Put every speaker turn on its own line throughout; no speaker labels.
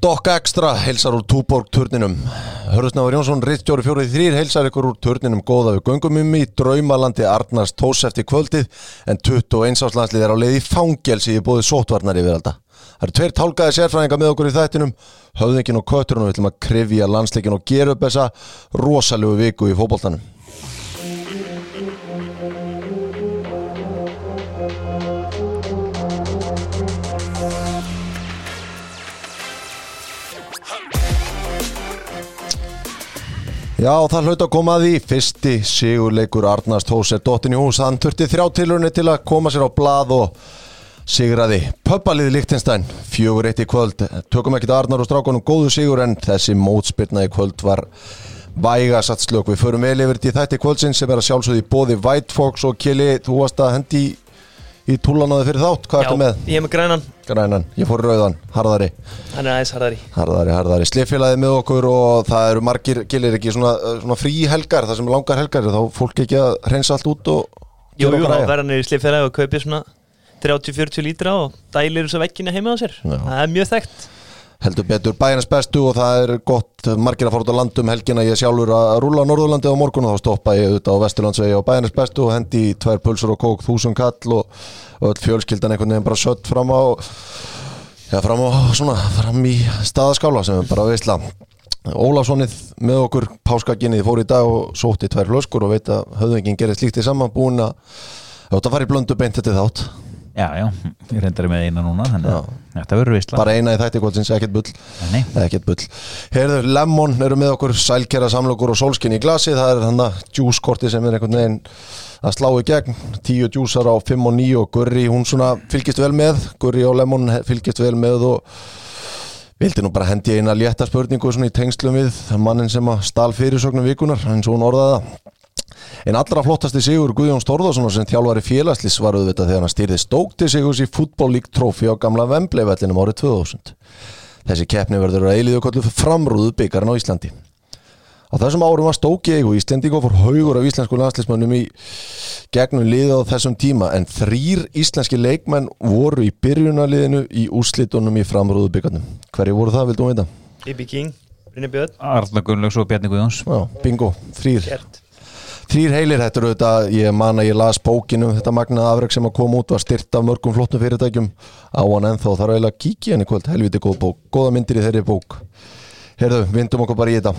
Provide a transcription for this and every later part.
Dokka Extra heilsar úr Túborg turninum Hörðusnáður Jónsson, fjórið þrýr heilsar ykkur úr turninum góða við göngum um í draumalandi Arnars tós eftir kvöldið en 21 áslandslið er á leið í fangelsi í bóði sótvarnar yfir alltaf. Það eru tveir tálkaði sérfræðinga með okkur í þættinum höfðingin og kötturinn og við ætlum að krifja landsleikin og gera upp þessa rosalegu viku í fókbóltanum. Já, það hlaut að koma að því. Fyrsti sigurleikur Arnars Tós er dottin í hús. Hann þurfti þrjá tilurni til að koma sér á blað og sigraði. Pöppaliði Líktinstæn, fjögur eitt í kvöld. Tökum ekki til Arnar og strákunum góðu sigur en þessi mótspyrna í kvöld var vægasatt slök. Við förum vel yfir til þetta í kvöldsinn sem er að sjálfsögði bóði White Fox og Kili. Þú varst að hendi í, í túlanáði fyrir þátt. Hvað ertu með?
ég er með grænan,
Grænan. Ég fór rauðan, harðari.
hann er aðeins harðari
Harðari, harðari, slifélagið með okkur og það eru margir, gilir ekki svona, svona frí helgar, það sem er langar helgar þá er fólk ekki að reynsa allt út og
Jú, jú, þá verða hann í slifþæði og kaupið svona 30-40 lítra og dælir þessu vekkina heima á sér
Já.
Það er mjög þekkt
heldur betur bæjarnas bestu og það er gott margir að fara út á landum helgina. Ég sjálfur að rúla Norðurlandi á morgun og þá stoppa ég auðvitað á Vesturlandsvegi á bæjarnas bestu og hendi í tvær pulsur og kók þúsund kall og, og fjölskyldan einhvern veginn bara sött fram á já, fram á svona, fram í staðaskála sem er bara veistla. Ólafssonið með okkur páskaginnið fór í dag og sótti tvær flöskur og veit að höfðingin gerir slíkt í saman búin að þetta fari blöndu beint þetta þátt
Já, já, ég reyndar með eina núna þannig að þetta verður vissla
bara eina í þætti kvöldsins, ekkert bull. Ekkert bull. Heyrðu, Lemon eru með okkur sælkera samlokur og sólskinn í glasi. Það er þannig að djúskorti sem er einhvern veginn að slá í gegn. Tíu djúsar á 5 og 9 og Gurri hún svona fylgist vel með. Gurri og Lemon he- fylgist vel með og vildi nú bara hendi eina létta spurningu svona í tengslum við mannin sem að stál fyrirsögnum vikunar eins og hún orðaði það En allra flottasti sigur Guðjón Stórðarsson sem þjálfari félagslýs var auðvitað þegar hann stýrði stókti sigurs í Football League Trophy á gamla Vembleivellinum árið 2000. Þessi keppni verður að eiliðu kollu framrúðu byggarinn á Íslandi. Á þessum árum var stóki eigu Íslendingo fór haugur af íslensku landslýsmönnum í gegnum liða á þessum tíma en þrýr íslenski leikmenn voru í byrjunarliðinu í úrslitunum í framrúðu byggarnum. Hverju voru það, vildum við þetta?
Ibi King, Brynni Björn,
Arla Gunnlaugs og Bjarni Guðjóns
Já, bingo, þrýr.
Gert
Þrýr heilir, þetta eru þetta, ég man að ég las bókinu, þetta magnað afreg sem að koma út var styrt af mörgum flottum fyrirtækjum á hann ennþá, þarf eiginlega að kíkja henni kvöld, helviti góð bók, góða myndir í þeirri bók. Herðu, vindum okkur bara í þetta.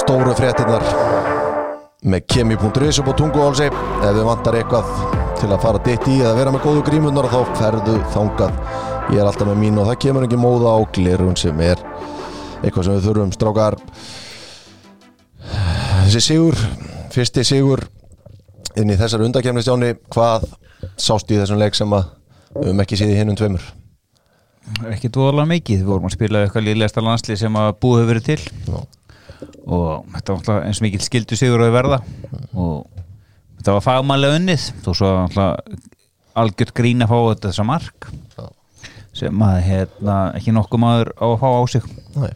Stóru fréttinnar með kemi.is upp á tunguhálsi, ef þið vantar eitthvað til að fara ditt í eða vera með góðu grímunnar þá ferðu þangað. Ég er alltaf með mín og það kemur ekki móða á glirun sem er eitthvað sem við þurfum strákar þessi sigur fyrsti sigur inn í þessar undakefnistjáni hvað sást í þessum leik sem að við höfum ekki séð í hinnum tveimur?
Ekki dvoðalega mikið, við vorum að spila eitthvað líðlegasta landslið sem að búið hefur verið til.
Já.
og þetta var alltaf eins og mikið skildu sigur að verða. Og þetta var fagmannlega unnið. Þó svo alltaf algjört grín að fá þetta þessa mark.
Já.
sem að hérna, ekki nokkuð maður á að fá á sig.
Nei.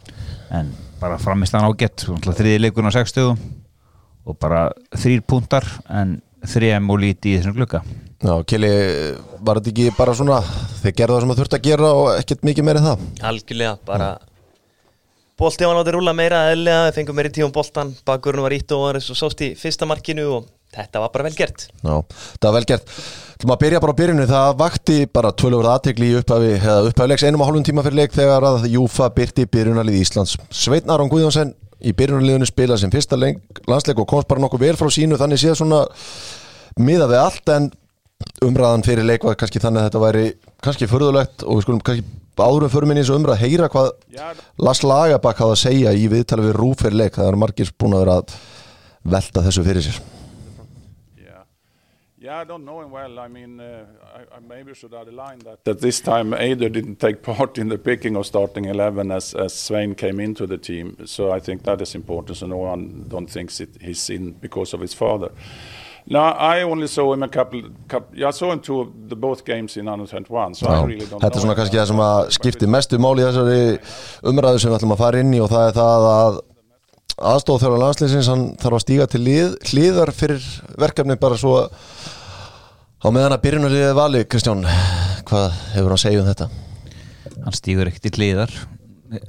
en bara framist hann ágætt þriði leikurinn á 60 og bara þrýr púntar en þrjum og líti í þessum glugga.
Já, Kili, var þetta ekki bara svona þeir gerðu það sem það þurfti að gera og ekkert mikið meira en það?
Algjörlega, bara Bolti var náttúrulega rúla meira eðlega, við fengum meiri tíum boltan Bakurinn var ítt og var og sást í fyrsta markinu og þetta var bara vel gert.
Já, það var vel gert. Þú maður byrja bara á byrjunu, það vakti bara tölur aðtegli í upphafi, eða upphafi leiks einum og hálfum tíma fyrir leik þegar að Júfa byrti byrjunarlið Íslands. Sveitn Aron Guðjónsson í byrjunarliðinu spila sem fyrsta leik, landsleik og komst bara nokkuð vel frá sínu þannig séð svona miða við allt en umræðan fyrir leik var kannski þannig að þetta væri kannski förðulegt og við skulum kannski áðurum fyrir minni eins og umræð heyra hvað Lars Lagerbakk hafði að segja í viðtali við Rúf fyrir leik, það er margir búin að vera að velta þessu fyrir sér.
Yeah, I don't know him well. I mean, uh, I, I maybe should underline that, that this time Eider didn't take part in the picking of starting 11 as, as Svein came into the team. So I think that is important so no one don't think it, he's in because of his father. No, I only saw him a couple, couple yeah, I saw him to the both games in under 21, so I
Já,
really don't
þetta er
know
svona kannski það sem að skipti mestu máli í þessari umræðu sem við ætlum að fara inn í og það er það að aðstóð þjóðan landsliðsins hann þarf að stíga til lið, hliðar fyrir verkefni bara svo á meðan að byrjunarliðið vali Kristján, hvað hefur hann að segja um þetta?
hann stígur ekkert í hliðar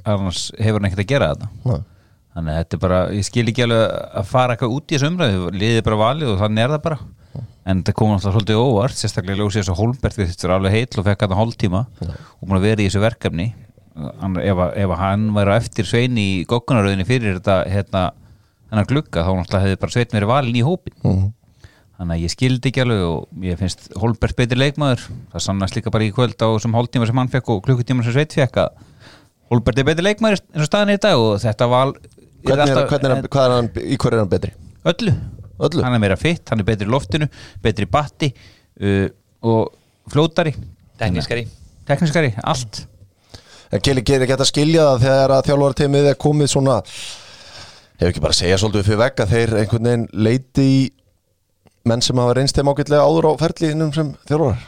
annars hefur hann ekkert að gera þetta
Nei.
þannig að þetta er bara, ég skil ekki alveg að fara eitthvað út í þessu umræðu liðið er bara valið og þannig er það bara en þetta kom alltaf svolítið óvart sérstaklega ljósið þess að Holmbert við þetta er alveg heill og fekk hann hálftíma og búin að vera í þessu verkefni hann, ef, að- ef að hann væri á eftir Svein í goggunaröðinni fyrir þetta hérna, glugga þá náttúrulega hefði bara Svein verið valin í hópin
Mhm.
Þannig að ég skildi ekki alveg og ég finnst Holbert betri leikmaður það sannast líka bara í kvöld á þessum hálftíma sem hann fekk og klukkutíma sem Sveit fekk að Holbert er betri leikmaður eins og staðan er í dag og þetta
er, er, er hann, í hver er hann betri?
öllu.
Öllu?
hann er meira fitt, hann er betri í loftinu betri í batti uh, og flótari
Teknískari.
tekniskari, allt
En Kili gerir ekki að skilja það þegar að þjálfarteimið er komið svona hefur ekki bara að segja svolítið fyrir vegg að þeir einhvern veginn leiti í menn sem hafa reynst þeim ágætlega áður á ferliðinum sem þjálfarar.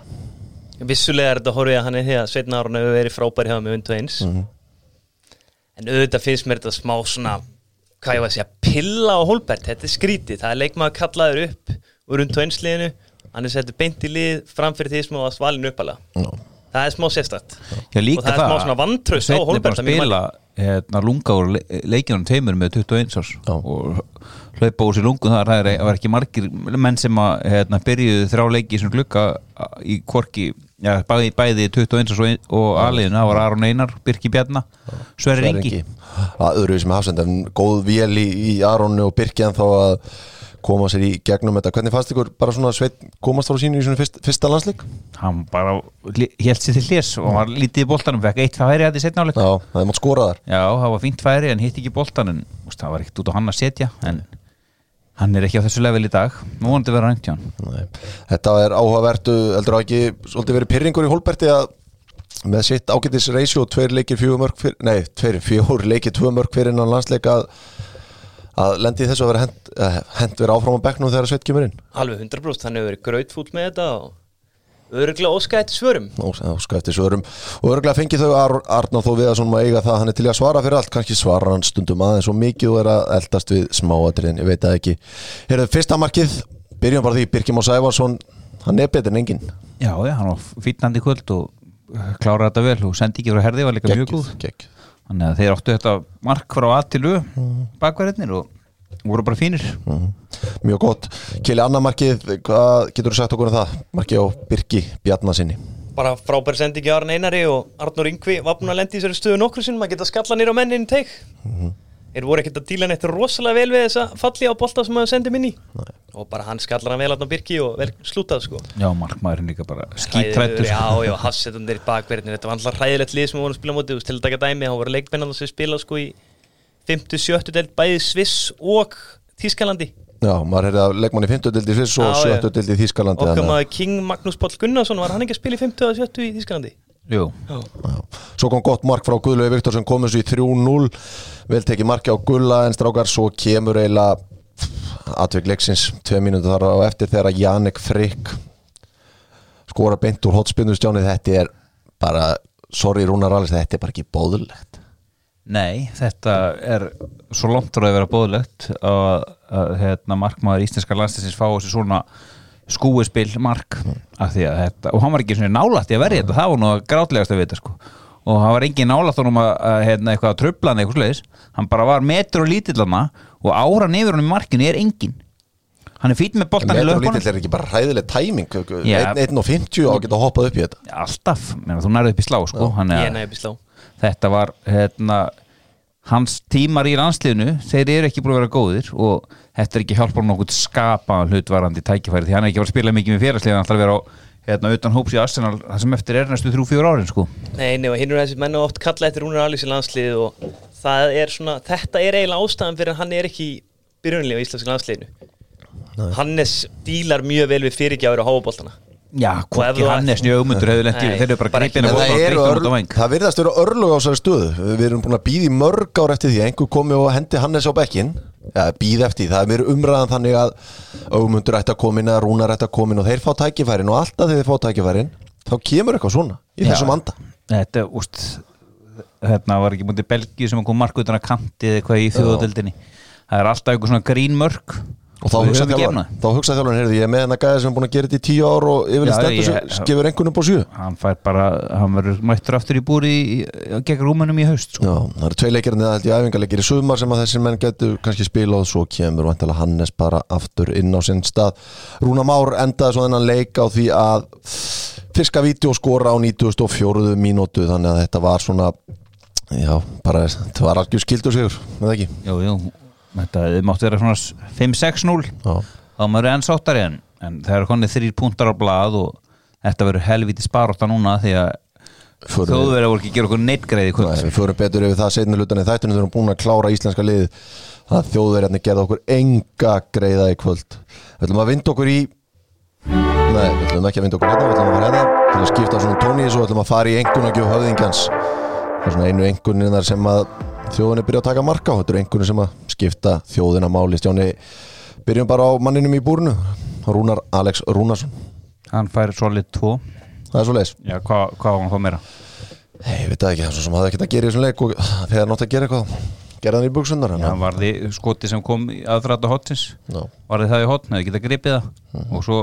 Vissulega er þetta horfið að hann er því að Sveitna Aron hefur verið frábæri hafa með undu eins. En auðvitað finnst mér þetta smá svona Hvað ég var að segja, pilla á Holbert. Þetta er skrítið, það er leikmaður kallaður upp Úr undu eins liðinu. Hann er settur beint í lið framfyrir því sem var valinu uppalega.
Já.
Það er smá sérstætt Og það er smá svona vantraust á
er
Holbert
bara
að mínu
spila hérna, lunga úr le leikinum teimur með 21 árs.
Já.
og hlaupa úr sér lungu þar það er- það var ekki margir menn sem að hérna, byrjuðu þrjá leiki svona glugga í korki já, bæði, bæði 21 árs og, aðliðinu, það var Aron Einar, Birki Bjarna Sverri Ingi.
Að öðru sem hafsend en góð vél í, í Aronu og Birki en þá að koma sér í gegnum þetta. Hvernig fannst ykkur bara svona sveit komast frá sínu í svona fyrst, fyrsta landsleik?
Hann bara held sér til hljés og var lítið í boltanum, fekk eitt færi að því setna áleik
já, það er mátt skora þar
Já, það var fínt færi en hitt ekki boltan en það var ekkert út á hann að setja en hann er ekki á þessu level í dag. Nú vonandi vera rængt hjá hann
Nei. Þetta er áhugavert uh, heldur á ekki svolítið verið pyrringur í Holberti að með sitt ágætis reysjó tveir leikir fjögur mörg fyrir, nei, tveir fjögur leikir tvö mörg fyrir innan landsleik að, að lendi þessu að vera hent, uh, hent vera áfram á bekknum þegar sveit kemur inn?
Alveg 100% hann hefur verið grautfúll með þetta og öruglega óskætti svörum.
Eftir svörum. Og örgulega fengið þau Ar Arná þó við að svona eiga það hann er til að svara fyrir allt, kannski svara hann stundum aðeins og mikið og er að eldast við smáatriðin, ég veit það ekki. Herðu, fyrsta markið, byrjum bara því. Birkjum og Sævarsson, hann er betur en enginn.
Já, já, hann var fítnandi kvöld og uh, kláraði þetta vel og sendi ekki frá herði var líka mjög góð þannig að þeir áttu þetta mark frá að til u bakverðinir og voru bara fínir.
Mhm. Mjög gott. Kili annar markið, hvað getur þú sagt okkur um það? Markið á Birki Bjarnasinni.
bara frábær sendingi Arn Einari og Arnur Yngvi að lenda í þessari stöðu nokkru sinnum að geta skalla nýra mennin teik. Þeir voru ekkert að díla neitt rosalega vel við þessa falli á bolta sem maður sendi minni og bara hann skallar hann vel á Birki og vel slútað sko.
Já, markmaðurinn líka bara skítrættur
Já, já, hafsetundir bakverðinir Þetta var alltaf hræðilegt lið sem við vorum að spila veist, Til að dæmi, þá voru leikmennan sem spila sko í 50-70 delt bæði Sviss og Þískalandi
Já, maður heyrði að leikmann í 50 dildi Sviss og
Já, já.
70 dildi í Þískalandi.
Okkar
að-
maður King Magnús Páll Gunnarsson Var hann ekki að spila í 50 og 70 í Þískalandi?
Jú,
Já. Svo kom gott mark frá Guðlaugi Viktor sem komið svo í 3-0. Vel tekið marki á Gulla en strákar svo kemur eiginlega atvik leiksins tvei mínútur þar á eftir þegar Jannik Frikk skora beint úr hotspinnustjáni þetta er bara, sorry Rúnar Allis þetta er bara ekki bóðulegt
nei, þetta er svo langt að vera bóðlegt að, að hérna, markmaður íslenska landstinsins fá þessi svona skúispill mark af því að þetta, og hann var ekki svona nálægt í að verja þetta, það var nú að grátlegast að vita sko. Og hann var engin nálægt honum að, að hérna, eitthvað að trubla hann eitthvað sleiðis, hann bara var metur og lítillana og áran yfir honum í markinu er engin hann er fýtt með boltan í
Metur og lítill er ekki bara hræðileg tæming
Já.
1.50 á að geta hoppað upp í þetta.
Alltaf, þú nærði upp í slá sko, hann
Ég næði upp í slá
þetta var hérna, hans tímar í landsliðinu þeir eru ekki búin að vera góðir og þetta er ekki hjálpar nokkuð skapa hlutvarandi tækifæri því hann er ekki fara að spila mikið með félagsliðan hann ætlar að vera á hérna, utan hóps í Arsenal það sem eftir er næstu þrjú, fjör árin sko.
Nei, nei, hinn er þessi menn og oft kalla eftir Rúnar Alís í landslið og er svona, þetta er eiginlega ástæðan fyrir að hann er ekki byrjunlega í íslenska landsliðinu. Hannes dílar mjög vel við fyrirgjafur á háaboltana
já, hvorki Hannes njögumundur hefur
Nei,
þeir eru bara greipin að bóta
það, virðast vera örlug á þessari stöðu. Við erum búin að býða í mörg ár eftir því að einhver komi og hendi Hannes á bekkin ja, býð eftir því, það er mér umræðan þannig að augmundur ætti að komin eða rúnar ætti að komin og þeir fá tækifærin og alltaf þegar þeir fá tækifærin þá kemur eitthvað svona í
Já.
þessum anda.
Þetta, úst hérna var ekki mútið Belgíu sem kom mark utan að kanti eða eitthvað í þjóðadeldinni það er alltaf eitthvað svona grínmörk
Og þá
Við
hugsa
höfum ekki
þjálfan,
efnað.
þá hugsa þjálfan, heyrðu, ég er með hennar gæði sem er búin að gera þetta í tíu ár og yfirlega stendur sig, gefur einhvern upp á sjö.
hann fær bara, hann verður mættur aftur í búri í, í, gegn rúmunum í haust sko.
Já, það eru tvei leikir en það held ég æfingarleikir í sumar sem að þessir menn getur kannski spila og svo kemur vantilega Hannes bara aftur inn á sinn stað. Rúna Már endaði svo þennan leik á því að fiska víti og skora á 94. mínútu þannig að þetta var svona, já, bara, þetta var algjör skildur sigur, með ekki.
jú, jú, þetta mátti vera svona 5-6-0
Já,
þá maður er enn sáttari en, en það er konið þrýr púntar á blað og þetta verður helviti sparóta núna því að þjóðverið voru ekki að gera okkur neitt greið í kvöld.
Við förum betur yfir það setni hlutan í þættinu þegar við erum búin að klára íslenska lið það þjóðverjarnir gerða okkur enga greiða í kvöld. Við ætlum að vinda okkur í nei, við ætlum ekki að vinda okkur hérna. Við ætlum að fara hérna til að skipta svona tóni. Og ætlum að fara í engunagjöf höfðingjans. Það er svona einu engunin þar sem að þjóðinni byrja að taka marka og þetta er engunin sem að skipta þjóðina máli. Stjáni, byrjum bara á manninum í búrinu. Rúnar Alex Rúnarsson.
Hann fær solid 2
það er svo leis
já, hvað hva var hann þá meira?
Nei, ég veit ekki, það er svo sem hafði ekkert að gera í þessum leik og þegar nátt að gera eitthvað gerða hann í buksundar
Já, hann varði skoti sem kom aðfrata hotins
Já.
varði það í hotn, hefði getað gripið það.
Mhm.
og svo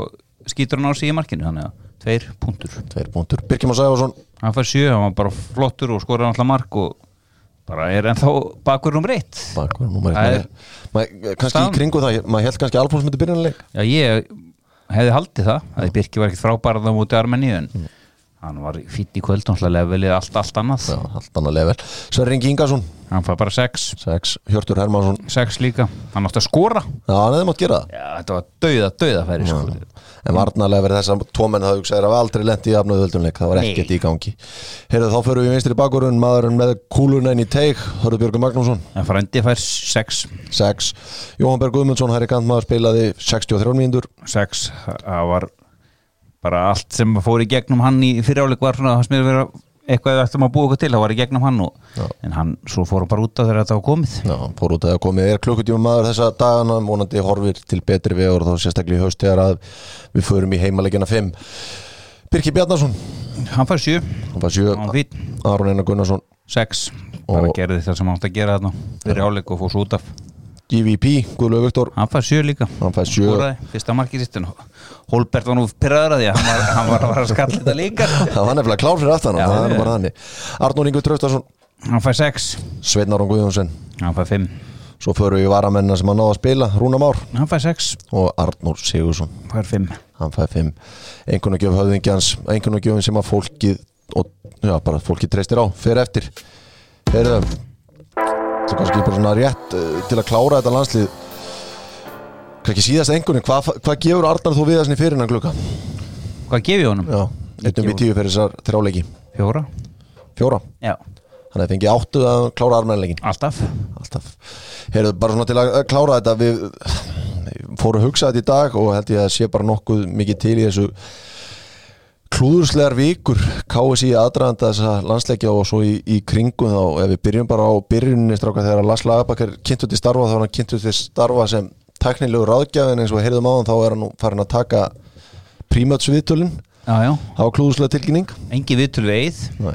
skýtur hann á sig í markinu þannig að tveir punktur.
Tveir punktur. Birkjum og Sæfarsson
hann fær sjö, hann var bara flottur og skoraði alltaf mark og bara er ennþá bakur um reitt
Bakur, númer
Það
eitt
er-
maður, Kannski í kringu það, maður held kannski Alfons myndi byrja hann leik.
Já, ég hefði haldið það að Birki var ekkert frábærað á móti Armeníu en hann var fýtt í kvöld levelið allt, allt annað.
Já, allt annað level. Sverri Ingi Ingarsson,
hann fær bara sex,
6 Hjörtur Hermansson
sex líka. Hann átti að skora.
Já, hann hefði mátt gera það.
Já, þetta var dauða, dauða færi sko.
En varnarlega verið þess að tómenn það hugsaðir að aldrei lendi í afnöðuldumleik Það var ekkert í gangi. Heyrðu, þá förum við vinstri bakurinn Maðurinn með kúluna inn í teig Hörðu Björgur Magnússon,
en frændi fær sex.
6 Jóhann Berg Guðmundsson, hæri kantmaður spilaði 63 mínútur.
Sex, það var bara allt sem fór í gegnum hann í fyriráleik var svona, það smiður vera eitthvað við ættum að búa okkur til, það var í gegnum hann og, en hann, svo fór hann bara út af þegar þetta var komið.
Já, fór út að það komið. Er klukkutíma maður þessa dagana? Vonandi horfir til betri vegur og þá sérstaklega í haust þegar að við förum í heimalegina 5 Birki Bjarnason.
Hann fær sjö,
hann fær 7
hann fýtt
Aron Einar Gunnarsson.
Sex, bara
Og-
gerði það sem hann átti að gera þarna fyrir áleik og fór svo út af
GVP, Guðlaug Viktor.
Hann fær sjö líka.
Hann fær 7
skoraði, fyrsta en Holbert var nú pyrraður að því hann var, hann var, var að skalla þetta líka.
Það var nefnilega klár fyrir aftan hann, bara þannig. Arnór Ingur Traustason,
hann fær sex,
Sveinn Aron Guðjónsson.
Hann fær fimm.
Svo förum við varamennina sem hann náða að spila Rúna Már.
Hann fær sex,
og Arnór Sigursson
fær fimm.
Hann fær 5 einhvern veginn höfðingjans einhvern veginn sem að fólkið og já, bara fólkið treystir á, fer eftir. Heyrðu það kannski bara svona rétt uh, til að klára þetta landslið. Kannski síðast veginn, hvað, hvað gefur Arnar þú við þessinni fyrir hann glukka?
hvað gef ég honum?
Já, eittum við tíu fyrir þessar þrjáleiki
fjóra?
fjóra,
já,
þannig að fengi áttu að klára armennleikin
alltaf.
Alltaf, heyrðu bara svona til að klára þetta við fóru að hugsa þetta í dag og held ég að sé bara nokkuð mikið til í þessu klúðurslegar vikur KSI aðdraðanda þessa landsleikja og svo í, í kringum þá ef við byrjum bara á byrjuninni stráka þegar Lars Lagerbakar kynntu til starfa þá er hann kynntu til starfa sem tæknilegu ráðgjafin eins og heyrðum á hann þá er hann farin að taka það var klúðurslega tilkynning.
Engi viðtölu við eið.
Nei.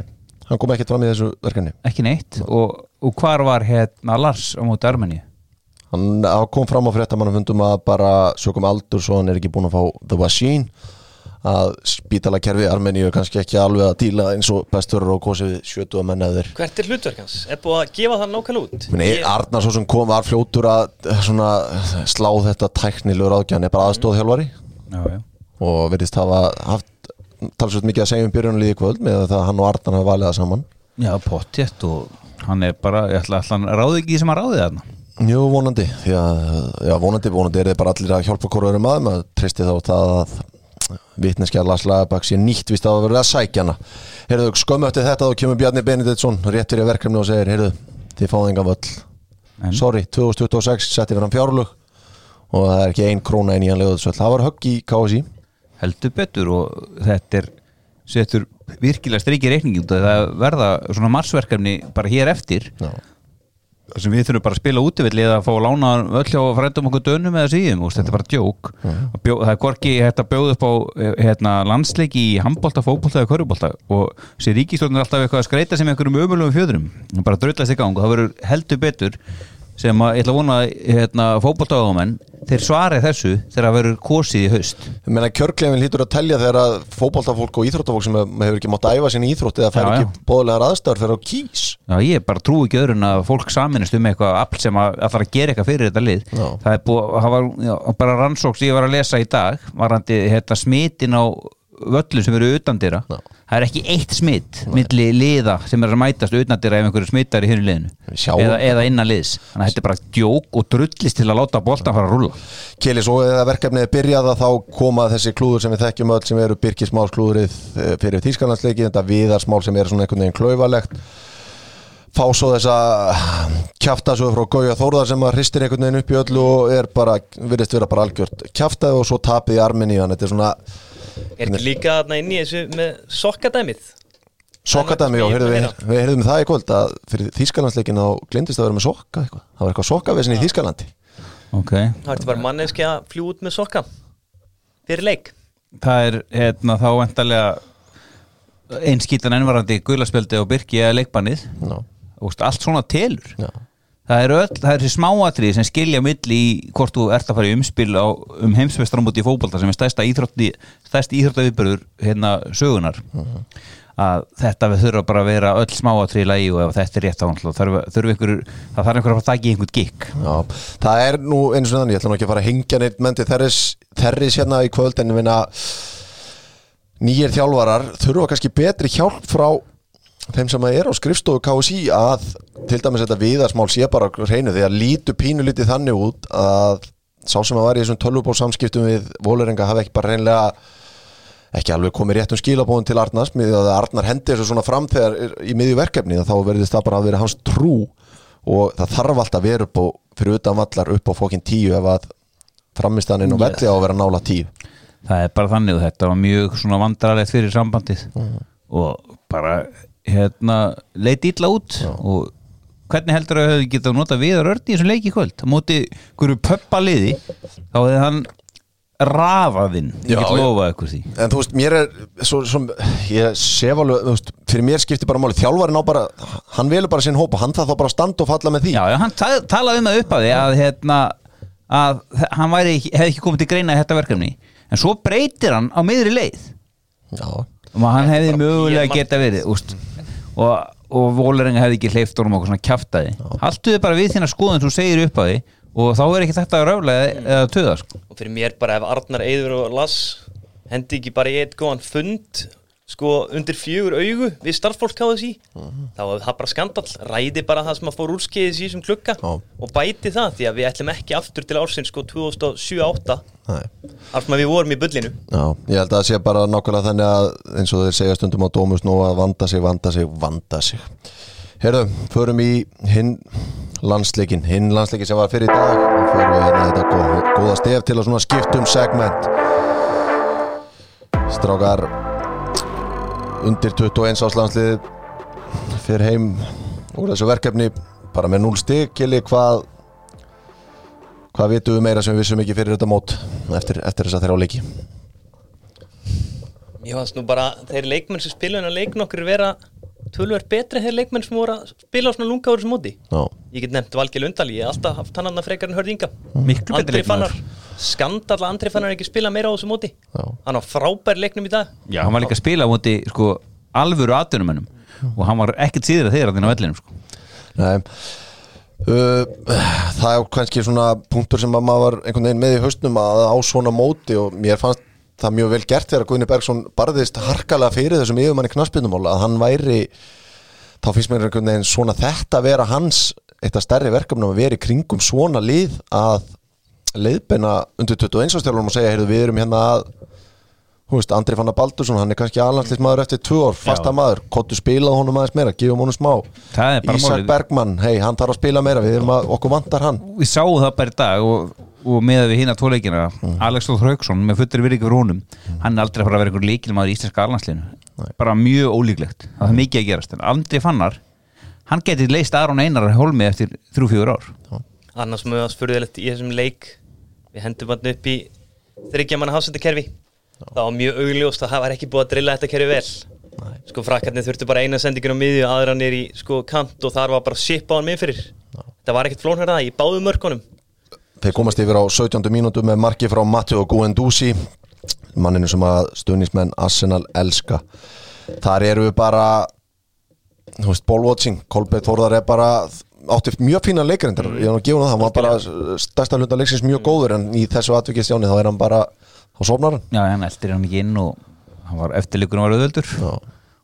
hann kom ekkert fram í þessu verkefni.
Ekki neitt. Og, og hvar var hérna Lars á móti
hann hann kom fram á fréttamannum fundum að bara sökum aldur svo hann er ekki búin að fá The Machine að spítalakerfi Armeníu er kannski ekki alveg að díla eins og bestur og kosið við sjötu að menna þeir.
Hvert er hlutverk hans? Er búið að gefa það nákvæmlega út?
Meni,
Ég-
Arnar svo sem kom var fljótur að eh, svona, slá þetta tæknilegur ágjörn er bara aðstóðhjálfari
já, já.
Og verðist hafa haft talsveit mikið að segja um byrjunarliði í kvöld með það hann og Arnar hafa valið það saman.
Já, pottjett og hann er bara, ég ætla að hann ráði ekki sem hann ráði þarna?
Jú, vonandi því að, já, vonandi, vonandi er þið bara allir að hjálpa hvoraður maður maður treysti þá það að vitneskja Lars Lagerbakk sé nýtt vist að það verið að sækja hana. Heyrðu, skömmu eftir þetta þá kemur Bjarni Benediktsson rétt fyrir verkefni og segir, heyrðu, þið fáðu engan völl.
En?
Sorry, 2026 setti við hann fjárlug og það er ekki ein króna inn í hann lögðsvöll það var högg í KSI
heldur betur og þetta er setur virkilega strikið reikningi út að það verða svona marsverkefni bara hér eftir.
Já.
Þar sem við þurfum bara að spila útivilli eða að fá lána öll hjá frændum okkur dönum eða síðum og þetta er bara djók Bjó, það er hægt að bjóða upp á eh, hérna, landsleiki í handbólta, fókbólta eða körubólta og sér ríkistjórnir alltaf eitthvað að skreita sem einhverjum ömulegum fjöðrum og bara dröllast í gang og það verður heldur betur sem að, ég ætla að vona hérna, fótboltáðumenn, þeir svari þessu þegar það verður kosið í haust.
Ég meina kjörklefin lítur að telja þegar að fótboltafólk og íþróttafólk sem hefur ekki mátt æfa sinni íþrótt eða fær ekki bóðlegar aðstæður fyrir á kýs
Já, ég bara trúi ekki öðrun að fólk saminist um eitthvað afl sem að, að fara að gera eitthvað fyrir þetta lið.
Já.
það er búið, það var já, bara rannsóks ég var að lesa í dag varandi hérna, smitin á völlum sem eru utandira
Já.
það er ekki eitt smit milli liða sem er að mætast utandira ef einhverju smittar í hinu liðinu. Eða, eða innan liðs. Þannig að þetta er bara djók og drullist til að láta boltan fara að rúlla.
Keli, svo eða verkefnið er byrjað að þá koma þessi klúður sem við þekkjum öll sem eru Birkismáls klúðrið eh, fyrir Þýskalandsleiki þetta viðarsmál sem er svona einhvern veginn klauvalegt fá svo þessa kjaftasöðu frá Gauja Þórðar sem að hristir einhvern veginn upp í öllu og er bara, virðist vera bara algjört kjaftaði og svo tapið í arminni í hann. Þetta er svona
Er ekki líka þarna inn í þessu með sokkadæmið?
sokkadæmi og
Ég
heyrðum við, heyrðum það í kvöld að fyrir Þýskalandsleikin þá glindist að vera með sokka eitthvað. Það var eitthvað sokkavesin í Þýskalandi.
Ok.
Það ertu bara manneski að fljú út með sokka Fyrir leik.
Það er hérna, þá endalega einskýtan ennvarandi gulaspjöldi og byrki eða leikbannið.
Já.
Úst, allt svona telur.
Já.
Það er, öll, það er þessi smáatrið sem skilja milli í hvort þú ert að fara í umspil á, um heimsvestramóti í fótbolta sem er stærsta íþrótti stærsti íþróttaviðbörður hérna sögunar að þetta við þurfa bara að vera öll smáatrið í lagi og ef þetta er rétt á hann þurfa, þurfa ykkur, það þarf einhver að fara að í einhvern gikk
Já, það er nú eins og þannig, ég ætla nú ekki að fara að hengja neitt til þerris, hérna í kvöld en nýjir þjálfarar þurfa kannski betri hjálp frá þeim sem er á skrifstofu KSI að til dæmis þetta viðarsmál sé bara hreinu því að lítu pínu lítið þannig út að sá sem að var í þessum tölvubóð samskiptum við Vólurenga hafi ekki bara reynlega ekki alveg komið réttum skilabóðum til Arnars með að Arnar hendi þessu svona fram þegar í miðju verkefni þá verðist það bara að vera hans trú og það þarf alltaf að vera upp á, fyrir utan vallar upp á fókin tíu ef að framistaninn og velli á að vera nála tíu.
Það er bara þannig og þetta var mjög vandrarlegt fyrir sambandið og bara hérna leit illa út og hvernig heldur að þau geta nota viðar örn í þessum leiki kvöld? Á móti hverju pöppa liði þá hefði hann rafaðinn ég
Já,
get
já.
lofað ykkur því.
En þú veist, mér er svo, svo, ég sef alveg, þú veist, fyrir mér skiptir bara máli. Þjálfarin á bara, hann velur bara sinn hóp og hann það þá bara að standa og falla með því.
Já, já, hann ta talaði um það upp að því að hérna að hann væri, ekki- hefði ekki komið til greina í þetta verkefni. En svo breytir hann á miðri leið.
Já,
og hann hefði mögulega geta verið úst, og, og Vólarenga hefði ekki hleyft honum okkur svona kjaftaði haltu þið bara við þína skoðun sem segir upp að því og þá er ekki þetta röfla eða, töða sko.
Og fyrir mér bara ef Arnar Eyður og Lass hendi ekki bara í eitt góðan fund sko undir fjögur augu við starffólk káðu sí þá er það bara skandal, ræði bara það sem að fór úrskeiðis í þessum klukka
Já.
og bæti það því að við ætlum ekki aftur til ársins sko 2007-08
nei.
Alls maður við vorum í bullinu.
Já, ég held að það sé bara nákvæmlega þannig að eins og þeir segja stundum á Dómus nú að vanda sig, vanda sig, vanda sig. Herðu, förum í hinn landsleikin, hinn landsleikin sem var fyrir í dag. Og förum við hérna þetta góð, góða stef til að skiptum segment. Strákar undir 21 áslandslið fyrir heim úr þessu verkefni bara með 0 stig, Kili, hvað hvað vitum við meira sem við vissum ekki fyrir þetta mót eftir, eftir þess að þeirra á leiki?
Mér fannst nú bara þeir leikmenn sem spilaðin að leik nokkur vera tölver betri þeir leikmenn sem voru að spila á svona lunga úr þessu móti.
Já,
Ég get nefnt Valgeir Lundal, ég hef alltaf haft hann annað frekar en hörðinga
Miklu betri
Andri. Fannar, skandalla Andri Fannar ekki spila meira á þessu móti.
Já.
Hann á frábær leiknum í dag.
Já, hann var líka að spila á móti sko, alvöru atvinnumennum og hann var ekkert síður að þeirra þinn á vellinum sko.
nei. Uh, Það er kannski svona punktur sem að maður var einhvern veginn með í haustnum að á svona móti og mér fannst það mjög vel gert þegar Guðni Bergson barðist harkalega fyrir þessum yfirmanni knaspindumála að hann væri þá finnst mér einhvern veginn svona þetta að vera hans eitt af stærri verkefnum að vera í kringum svona lið að leiðbeina undir 21 ástjálfum og segja, heyrðu við erum hérna að Þú veist, Andri Fannar Baldursson, hann er kannski aðlandslismadur eftir tvö ár, fasta
Já.
maður, kottu spilað honum aðeins meira, gefum honum smá
er
Ísak
málið.
Bergmann, hei, hann þarf að spila meira við erum að, okkur vantar hann
Við sáum það bara í dag og, og með við hinn að tvoleikina Alex Þóð Hrauksson með fullri virðingu fyrir honum hann er aldrei að fara að vera einhver líkilmaður í íslenska allandslinu bara mjög ólíklegt. Það er mikið að gerast. En Andri Fannar hann getið leist Aron Einar hólmi eftir 3-4 ár.
Annars mjög spurðilegt í þessum leik. Við hendum hann upp í þryggja manna hafsendakerfi Það var mjög augljóst að það var ekki búið að drilla þetta kerfi vel. Sko frakkarnir þurftu bara eina sendingin á miðju aðra nýr í sko kant og þar var bara
Þeir komast yfir á 17. mínútu með marki frá Matteo Guendouzi manninu sem að stuðnismenn Arsenal elska. Þar eru við bara þú veist, ballwatching Kolbeitt Þórðar er bara átti mjög fína leikarindar ég var nú að gefa hann hann var bara stærsta hluta leiksins mjög góður en í þessu atvikið stjáni þá er hann bara þá sofnar hann.
Já, hann eldir hann ekki inn og hann var eftirleikunum var auðvöldur
Já.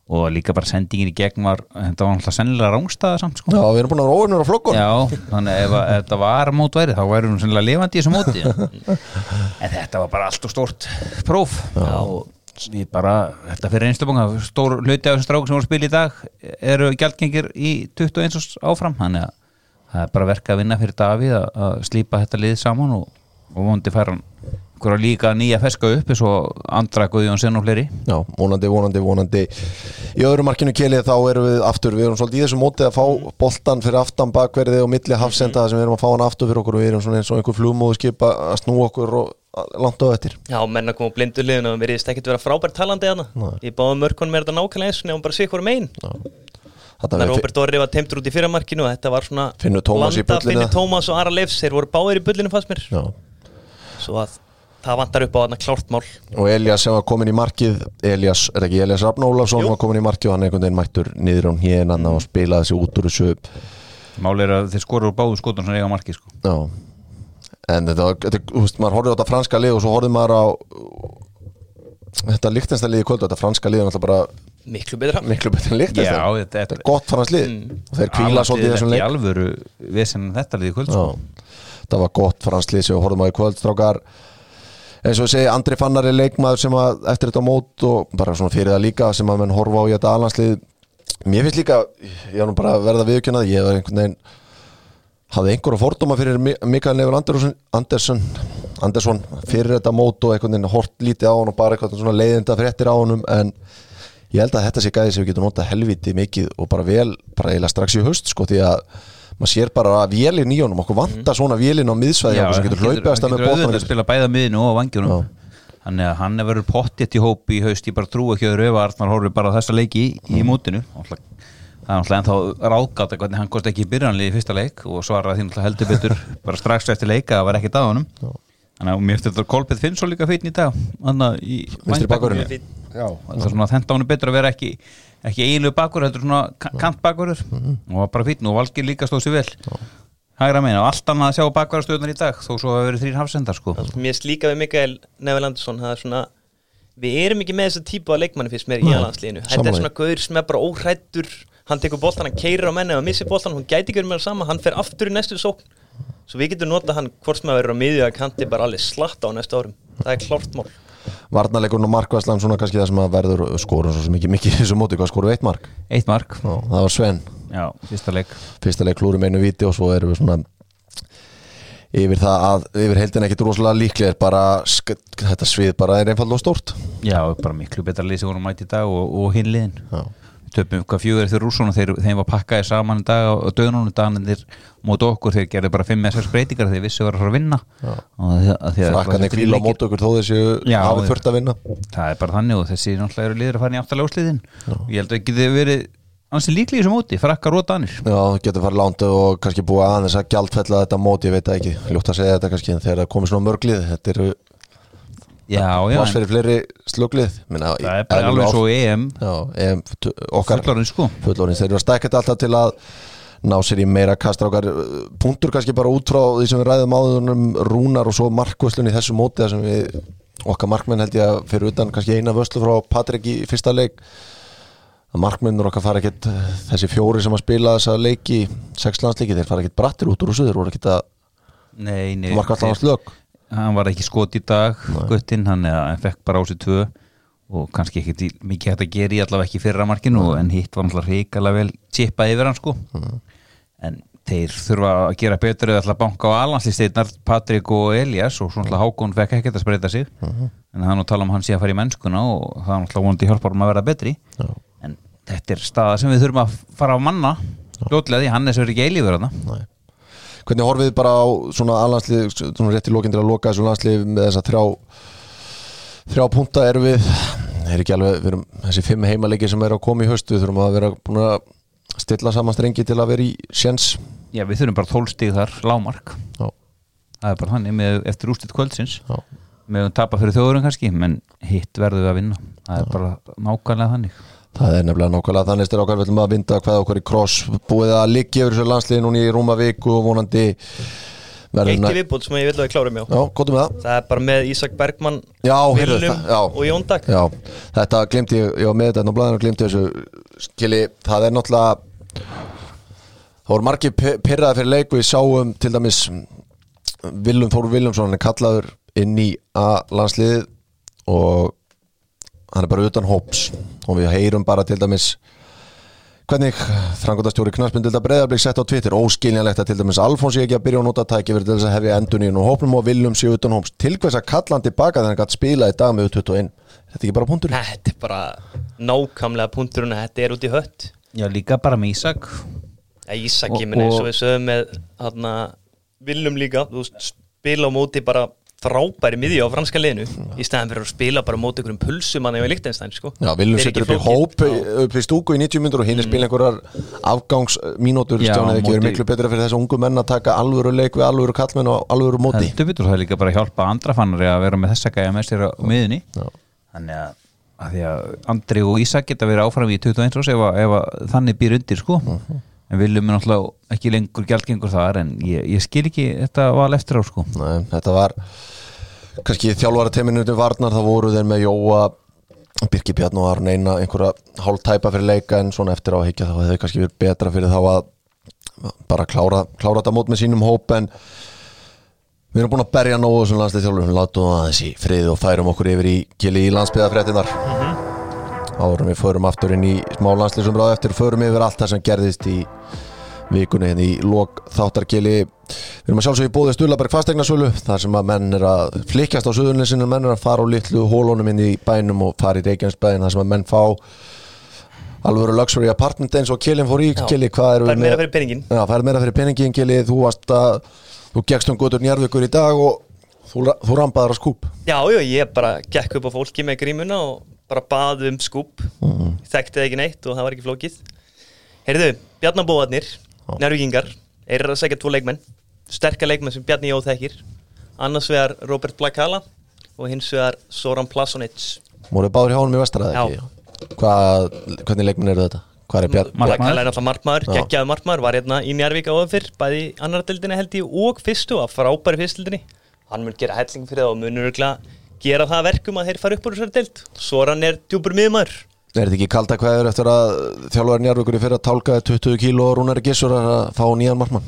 Og líka bara sendingin í gegn var þetta var alltaf sennilega rángstæða samt sko.
Já, við erum búin að vera óvinnur á flokkun
Já, þannig ef, að- þetta var mótværi þá væri hún sennilega lifandi í þessu móti. En þetta var bara allt og stórt próf. Já. og við bara, þetta fyrir einslubunga stór hluti af þessum strákum sem voru að spila í dag eru gjaldgengir í 21 árs áfram, þannig að það er bara verka að vinna fyrir Davíð að, slípa þetta lið saman og, og vondi færa hann einhverja líka nýja feska upp eins og Andra Guðjónsson og fleiri.
Já, vonandi, vonandi, vonandi. Í öðru markinu kelið þá erum við aftur. Við erum svolítið í þessu móti að fá boltan fyrir aftan bakverði og milli hafsenda sem við erum að fá hann aftur fyrir okkur. Og við erum svona eins og einhver flugmóðu skipa að snúa okkur og langt á eftir.
Já, menn að koma á blindu liðinu og veriðist ekkert vera frábært talandi hana Í báðum mörkunum er þetta nákvæmlega eins nefnum bara hvort megin. Það
við
Robert Orri var teimtur út í fyrramarkinu og þetta var svona
Finnur Tómas í bullinu.
Finnur Tómas og Ara Leifs, þeir voru báðir í bullinu fannst mér.
Já.
Svo að það vantar upp á þarna klárt mál.
Og Elias sem var komin í markið Elias, er ekki Elias Rafn Ólafsson
Jú.
var komin í markið og hann einhvern veginn mættur niður á hérna og spilaði sig út úr þessu
Máli er að þeir skorur úr báðu skotum sem eiga marki sko.
Já. En þetta, þetta þú veist, maður horfði á þetta franska lið og svo horfði maður á þetta líktinsta lið í kvöldu, þetta franska lið er náttúrulega bara
Miklu betra.
Miklu betur en líktinsta
Já, þetta-
þetta er gott fransk lið. Og þeir kvíla svolítið þessum leik.
alvöru vesen þetta sko.
Var gott fransk lið sem við horfðum á í kvöld strákar eins og ég segi, Andri Fannar er leikmaður sem að eftir þetta mót og bara svona fyrir það líka sem að menn horfa á í þetta alhanslið mér finnst líka, ég er nú bara að verða viðkjönnað, ég var einhvern veginn hafði einhverja fordóma fyrir Mi- Mikael Leifur Andersson, Andersson fyrir þetta mót og einhvern veginn hort lítið á hann og bara eitthvað svona leiðinda fréttir á honum en ég held að þetta sé gæði sem við getum notað helviti mikið og bara vel, bara eiginlega strax í haust sko því að maður sér bara að vélinn í honum, okkur vantar svona vélinn á miðsvæði
Já,
sem getur hlaupið að með
auðvitað að
bóttanir
spila bæða miðinu og vangjunum þannig að hann er verið pottitt í hópi í haust ég bara trú ekki að Arnar horfir bara þessa leiki í, í mótinu. Er náttúrulega ennþá ráðgátt að hvernig hann kosti ekki í byrjanlið í fyrsta leik og svaraði því náttúrulega heldur betur bara strax eftir leika að það var ekkert að honum. Þannig að mér finnst þetta Kolbeth Finnsson líka feitin í dag þannig að í Það er að að vera ekki eiginlegu bakur, heldur svona ka- kantbakurur. Og var bara fítn og Valgir líka stóð sér vel. Hægra meina og allt annað að sjá bakvarastöðunar í dag þó svo að verið þrýr hafsendar sko.
Mér finnst líka við Mikael Neville Andersson það er svona Við erum ekki með þessa típu af leikmanni fyrst mér í aðlandsliðinu Þetta er svona gaur sem er bara óhrættur Hann tekur boltan, hann keirir á menni og missir boltan Hún gæti ekki verið með það sama, hann fer aftur í næstu sókn. Svo við getum notað hann hvort sem að verður á miðju að kanti bara alveg slatta á næstu árum. Það er klárt mál
Varnarleikurinn og markvæslan svona kannski það sem að verður skorum svo mikið mikið í þessu móti, hvað skorum við eitt mark?
Eitt mark,
Já, það var Sven,
já, fyrsta leik.
Fyrsta leik klúrum einu viti og svo erum við svona yfir það að yfir heldin ekkit rosalega líklega bara sk- þetta svið bara er einfallega stórt.
Já, bara miklu betra voru mætt í dag og, og hinn liðin.
Já.
Töpum hvað fjögur þeir rússuna þeir, þeim var pakkaði saman í dag og döðnunum daganir mót okkur þeir gerðu bara 5-6 breytingar þeir vissu að vera að fara að vinna.
Frakkan er kvíla mót okkur þó þessi hafið þurft að vinna.
Það er bara þannig og þessi náttúrulega eru liður að fara í áttalega úrsliðin og ég held að ekki þið verið ansi líklega í þessu móti, frakkar og danir.
Já, það getur farið langt og kannski búið aðeins að gjaldfella þetta mót, ég veit ekki. Ljótt að segja þetta kannski en þegar það komið svona mörglið þetta eru
en
fyrir fleiri sluglið. Minna,
það er bara alveg svo EM.
Já, em, okkar
fullorinn sko.
fullorins, þeir eru að stækja þetta alltaf til að ná sér í meira kastra okkar punktur kannski bara út frá því sem við ræðum áðunum rúnar og svo markvöslun í þessu móti þar sem við, okkar markmenn held ég að fyrir utan kannski eina vöslu frá Patrik í fyrsta leik. Að markmennur okkar fara ekkit þessi fjóri sem að spila þessa leiki sex landsleiki, þeir fara ekkit brattir út úr þessu þeir voru ekkit að
nei, nei,
lög
hann var ekki skot í dag guttinn, hann, fekk bara á sig tvö. Og kannski ekkit í- mikið hægt að gera í allavega ekki fyrra markinu en hitt var náttúrulega hrikalega vel chippað yfir hann sko. En þeir þurfa að gera betur eða alltaf banka á alhanslisteytnar Patrik og Elias og svona Hákon fekk ekkert að spreita sig. En það er nú tala um hann sé að fara í mennskuna og það er náttúrulega vonandi hjálpar um að vera betri. En þetta er staða sem við þurfum að fara á manna ljótlega því Hannes er ekki eilífur þarna.
Nei. Hvernig horfið þið bara á svona allandslið, svona rétt í lokin til að loka þessu landslið með þessa þrjá þrjá punta? Erum við er ekki alveg, við erum þessi fimm heimaleiki sem er að koma í höst, við þurfum að vera búin að stilla saman strengi til að vera í sjens
já, við þurfum bara 12 stig þar, lámark
Já.
það er bara þannig með, eftir úrslit kvöldsins.
Já.
með að tapa fyrir þjóðurum kannski menn hitt verðum við að vinna. Það er bara nákvæmlega þannig
Það er nefnilega nákvæmlega þannig styrir okkar. Við ætlum að vinda hvað okkur í kross. Búið að liggja yfir þessu landsliði núna í rúma viku og vonandi verður
Eitt í viðbútt sem ég vil að við klárum já.
Já, góðum með það.
Það er bara með Ísak Bergmann
Já, heyrðu það, já.
og Jón Dag.
Já, þetta glimti ég, ég var með þetta á blæðinu og glimti þessu skili, það er náttúrulega það voru margir pe- pirraði fyrir leik við sáum til dæmis Willum Þór Willumsson hann er kallaður inn í A-landsliðið og hann er bara utan hóps. Og við heyrum bara til dæmis hvernig frangotastjóri knarsmyndilda breyðarblik sett á Twitter óskiljanlegt að til dæmis Alfons ég ekki að byrja að nota tæki verið til þess að hefja endun í og hópnum og Willum sé utan hóps. Til hvers að kalla hann tilbaka þegar hann gætt spila í dag með 21 þetta er ekki bara punktur
Þetta er bara nákvæmlega punkturinn að Þetta er út í hött.
Já, líka bara með Ísak.
Ja, Ísak, ég minni eins og við sögum með Willum líka þú spila á móti bara frábæri miðju á franska liðinu í staðan fyrir að spila bara á móti einhverjum pulsumanni á Lichtenstein sko.
Já, Viljum
Þetta er
setur upp í hóp upp í stúku í 90 myndur og hinn er spila einhverjar afgangsmínútur
Já,
stjána
á
ekki verið miklu betra fyrir þessu ungu menn að taka alvöru leik við alvöru kallmenn og alvöru móti.
Heldur betur það er líka bara að hjálpa andra fannari að vera með þessa gæja með sér á miðunni
Já.
þannig að, að að Andri og Ísak geta verið áfram í 21 ás ef, að- ef að þannig býr undir sko en viljum við náttúrulega ekki lengur gjaldgengur þar en ég, ég skil ekki þetta val eftir á sko.
Nei, þetta var kannski þjálfara teiminu til varnar þá voru þeir með Jóa Birki Bjarn og Arn eina einhverja hálf tæpa fyrir leika en svona eftir á að higgja þá hefði kannski verið betra fyrir þá að bara klára, klára þetta mót með sínum hóp en við erum búin að berja nógu þessum landslið þjálfur látum það í frið og færum okkur yfir í kili í landsbyðafréttinar áður en við förum aftur inn í smá landslýsumráð eftir förum yfir allt það sem gerðist í vikunni hérna í lok þáttarkili við erum að sjálfsögja í bóði Stulaberg fastegnarsölu þar sem að menn er að flikjast á suðunleysinu menn er að fara á litlu hólunum inn í bænum og fara í Reykjanesbæðin þar sem að menn fá alvöru luxury apartment eins og Kilin fór í. Kili, hvað erum
er
við Já, það er meira fyrir peningin Kili, þú varst að þú gegst um gotur njárvíkur í dag og þú, þú rampaðar á skúp.
Já, já, ég bara gekk upp á fólki með grímuna og bara baði um skúp
Mhm.
þekkti það ekki neitt og það var ekki flókið Heyrðu, Bjarnabóðarnir Njárvíkingar, eru að segja tvo leikmenn sterka leikmenn sem Bjarni Jó þekkir annars vegar Robert Blakala og hins vegar Soran Plasonic
voru báður hjá honum í vestaraði
Já.
ekki Hvað, hvernig leikminn eru þetta? Hvað er.
Blakala er náttúrulega markmaður,
Já.
geggjaði markmaður var hérna í Njarvík áður fyrr, bæði annar deildinni held ég og fyrstu, að frábæri fyrstildinni hann mun gera helling fyrir það og munur gera það að verkum að þeir fara upp úr þessari deild. Soran er djúpur miðmaður
Er þetta ekki kalda kveður eftir að þjálfari njárvíkur í fyrir að tálkaði 20 kíló og Rúnari Gissur að fá nýjan markmann?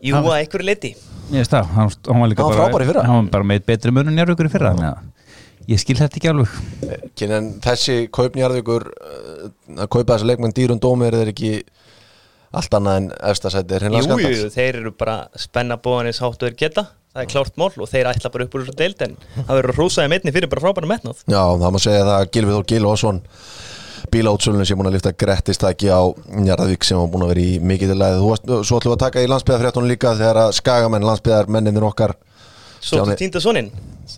Jú, að einhverju leiti
ég veist það, hann, hann var líka
Hann
bara
fyrra.
hann var bara með betri munum njárvíkur í fyrra að ég skil þetta ekki alveg.
Kynn þessi kaup njárvíkur að kaupa þessa leikmenn dýrum dómi er ekki allt annað en efstasæti er hérna
Jú, jú, þeir eru bara spenna bóðanis háttu þeir geta það er klárt mál og þeir ætla bara upp úr þessari deild en það verður hrósaði metni fyrir bara frábæra metnað.
Já, það má segja það að Gilvið og Gil Ósson bílátsölunum sem búin að lifta grettistæki á Njarðvík sem búin að vera í mikið til læð Þú varst, svo ætlum að taka í landsbyðafréttunum líka þegar að skagamenn, landsbyðar menninir okkar
til tínda soninn.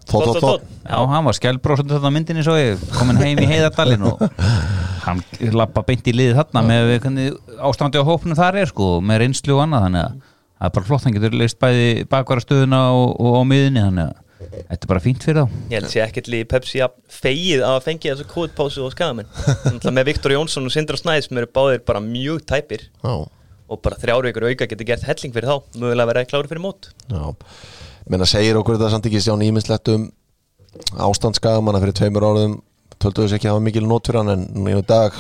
Þótt, þótt, þótt.
Já, hann var skjálbrósund þetta myndinni svo ég komin heim í heiðardalinn og hann lappa beint í liðið þarna með ástandi á hópnum þar er sko með reynslu og annað þannig að það er bara flott hann getur leist bæði bakvara stöðuna og, og á miðunni þannig að þetta er bara fínt fyrir þá.
Ég held sé ekkert líði Pepsi að fegið að fengi þessu kóðpásu og Náttúrulega með Viktor Jónsson og Sindra Snæðis sem eru báðir bara mjög tæpir.
Já,
og bara þrjár vikur auka getur gert helling fyrir þá. Mögulega verið klári fyrir mót.
Já. Menna segir okkur þetta samt ekki stján ímislegt um ástand skagamanna fyrir tveimur áraðum töldu þess ekki að hafa mikil nót fyrir hann en í dag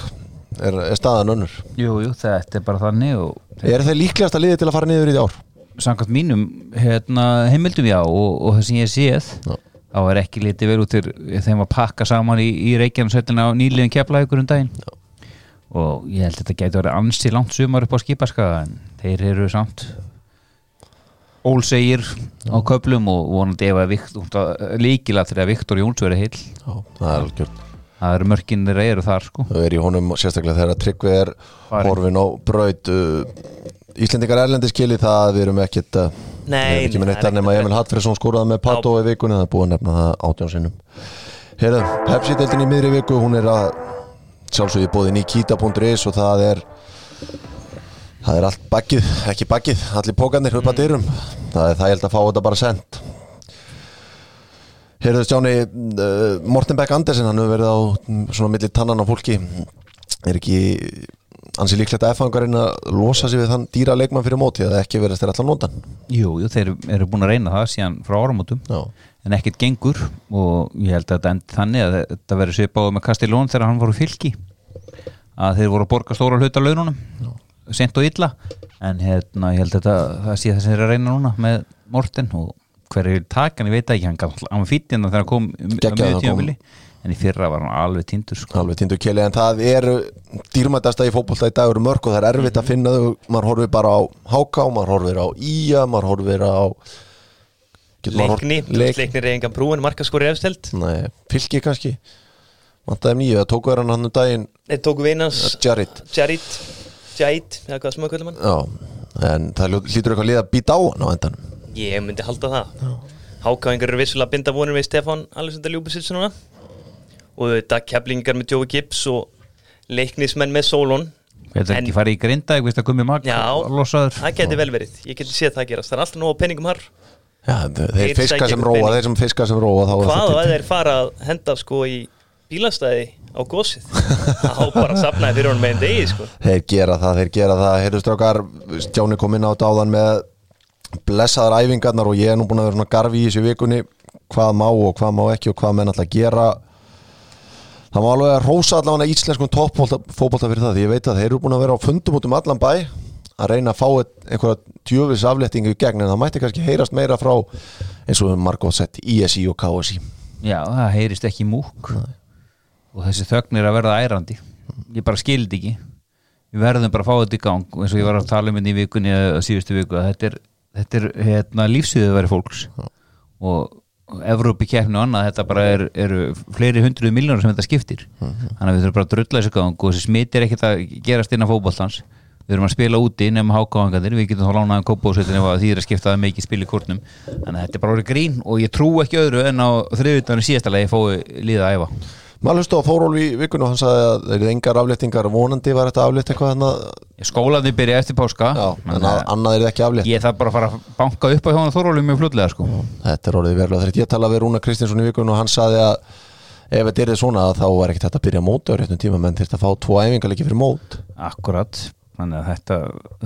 er, er staðan önnur
Jú, jú, þetta er bara þannig og
Er þeir líklegast að liði til að fara niður í því ár?
samkvæmt mínum hérna, heimildum já og, og það sem ég séð
Já.
þá er ekki litið vel út til þeim að pakka saman í, í Reykjanesveitina á nýliðin kefla ykkur um daginn já. og ég held að þetta gæti verið ansi langt sumar upp á skipaskaða en þeir eru samt ólsegir á köplum og vonandi ef að líkila þegar Viktor Jóns verið heil
Já, það er algjörn
það eru mörkin þeirra eru þar sko.
Það er í honum sérstaklega þegar Tryggvi er
Farin.
horfin á braut uh, Íslendingar erlendi skili það við erum ekkit uh,
Nei,
við erum ekki með
nei,
neitt
er
að nema Emil Hallfriðsson skóraði með Pato í vikunni það er búið að nefna það átján sinnum. Heyrðu, Pepsi-deltin í miðri viku hún er að sjálfsögði bóði Nikita.is og það er það er allt baggið, ekki baggið, allir pókarnir upp að dyrum. Það er það ég held að fá þetta bara sent Heyrðu Stjáni, uh, Morten Beck Andersen, hann hefur verið á mm, svona milli tannan á fólki. Er ekki ansi líklegt að F-fangarinn að losa sig við þann dýra leikmann fyrir móti eða ekki verið þeir allan nótan
Jú, jú, þeir eru búin að reyna það síðan frá áramótum
Já,
en ekkert gengur og ég held að þetta endi þannig að þetta verður svipáð með Kastilón þegar hann voru fylki að þeir voru að borga stóra hluta laununum sent og illa en hérna, ég held að þetta, það sé það sem þeir eru að reyna núna með Morten og hver er takan, ég veit það ekki, hann, gaf- hann var fýtt innan þegar hann kom um-
að
miðju
koma.
tímabili en í fyrra var hann alveg tindur sko.
alveg tindu keli En það eru dýrmætasta í fótbolta í dag eru mörg og það er erfitt að finna þau. Maður horfir bara á HK, maður horfir á IA, maður horfir á
Leikni,
Leik-
leiknir er engan brú en markaskori efsteld
Nei, fylki kannski. Vantaði nýju, það tóku þér hann um daginn?
Þeir tóku við einans
Jared.
Jarit Jait, eða hvað sem að kallum hann
Já, en það hlýtur eitthvað lið að býta á hann á endanum
Ég myndi halda það. Hákáingar eru vissulega að binda vonir við Stefán Alexander Ljúbisits núna og þetta keflingar með Joey Gibbs og leiknismenn með Solon.
Þetta er ekki farið í grinda, ég veist að gummi mag
Já,
losaður
það geti vel verið. Ég geti séð það gerast, það er alltaf nóg á penningum har
Já, þeir fiska sem róa, þeir sem fiska sem róa
Hvað
það
að þeir fara að henda sko í bílastæði á gósið þá bara safnaði fyrir honum með einn degi sko.
Þeir gera það, þeir gera það. Heyrðu strákar, Stjáni kom inn á þetta áðan með blessaðar æfingarnar og ég er nú búin að vera svona garfi í þessu vikunni. Hvað má og hvað má ekki og hvað menn alltaf gera. Það má alveg að rósa allavega íslenskum toppfótbolta fyrir það því ég veit að þeir eru búin að vera á fundum út um allan bæ að reyna að fá eitt- einhverja djöfis afléttingu í gegn en það mætti kannski heyrast meira frá eins og margótt sett ISI og KSI
Já, það heyrist ekki múk. Og þessi þögn er að verða ærandi. Ég bara skildi ekki. Við verðum bara að fá þetta í gang eins og ég var að tala um þetta í vikunni eða síðustu viku að þetta er, þetta er hérna, lífsviðið veri fólks og Evrópi keppni og annað þetta bara er, eru fleiri hundruð miljónur sem þetta skiptir. Þannig að við þurfum bara að drulla þessu gang og þessi smit er ekkert að gerast innan fótballtans við erum að spila úti nema hákáðangandir við getum þá lánaðum kópásveitin ef því er að skipta það mikið spil í kórnum. Þannig að þetta er bara orðið grín og ég trú ekki öðru en á þriðutanum síðasta leið fói liða að æfa
Maður hlustu á Fórólf í vikunni og hann sagði að þeir eru engar afléttingar. Vonandi var þetta aflétt eitthvað þannig að
skólaði byrja eftir páska.
Já, en að,
að
annað er ekki aflétt.
ég þarf bara að fara að banka upp á hjónu Þorvalum mjög fljótlega sko.
Þetta er orðið verulega. Þegar ég talaði við Rúna Kristinsson í vikunni og hann sagði að ef þetta er svona þá var ekkert hægt að byrja mót á réttum tíma menn þurft að fá tvo æfingarleiki fyrir mót.
Akkurat þannig að þetta,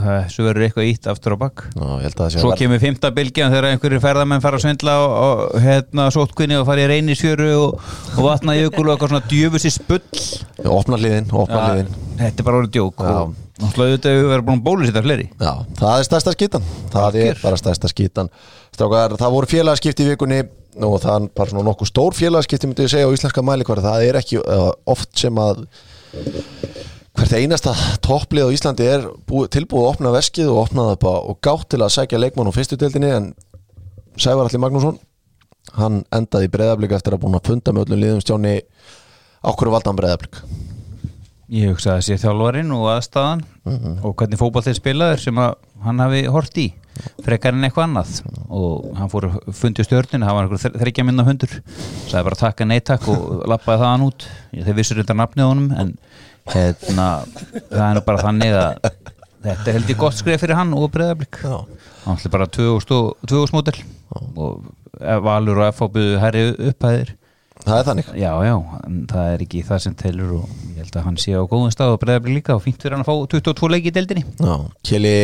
þessu verður eitthvað ítt aftur á bakk
að
Svo
að
kemur fymta bylgjan þegar einhverjir ferðamenn fara að svindla og, og hérna sótkunni og fara í reynisjöru og, og vatna jökul og eitthvað svona djöfusi spull
Já, opna hliðin, opna
Ja,
hliðin.
Þetta er bara orðið djók
Já.
og náttúrulega auðvitað við verðum búin að bólusita fleiri.
Já, það er stærsta skítan. Það er bara stærsta skítan. Strákar, það voru félagaskipti í vikunni og það er bara svona nokkuð stór félagaskipti myndi ég segja á íslenska mælikvar það er ekki uh, oft sem að hvert einasta topplið á Íslandi er búið, tilbúið að opna veskið og opna það bara og gátt til að sækja leikmann á fyrstu deildinni en Sævar Alli Magnússon hann endaði í breyðablík eftir að búin að funda með öllum liðum stjáni ákveður valda hann breyðablík
Ég hugsa að sé þjálfarinn og aðstæðan og hvernig fótball þeir spilaður sem hann hafi hort í frekar en eitthvað annað. Og hann fór fundi stjörninu, það var einhver þryggja minna hundur. Sagði bara takka neittak og lappaði það hann út þeir vissur þetta nafnið honum en hérna, það er nú bara þannig að þetta held ég gott skrif fyrir hann og breyðablík
Já.
hann ætli bara 2000 mótel og Valur og FH byggðu herri upphæðir.
Það er þannig.
Já, já, það er ekki það sem telur og ég held að hann sé á góðum stað og breyðabli líka og fínt fyrir hann að fá 22 leiki í deildinni.
Já, Kjeli,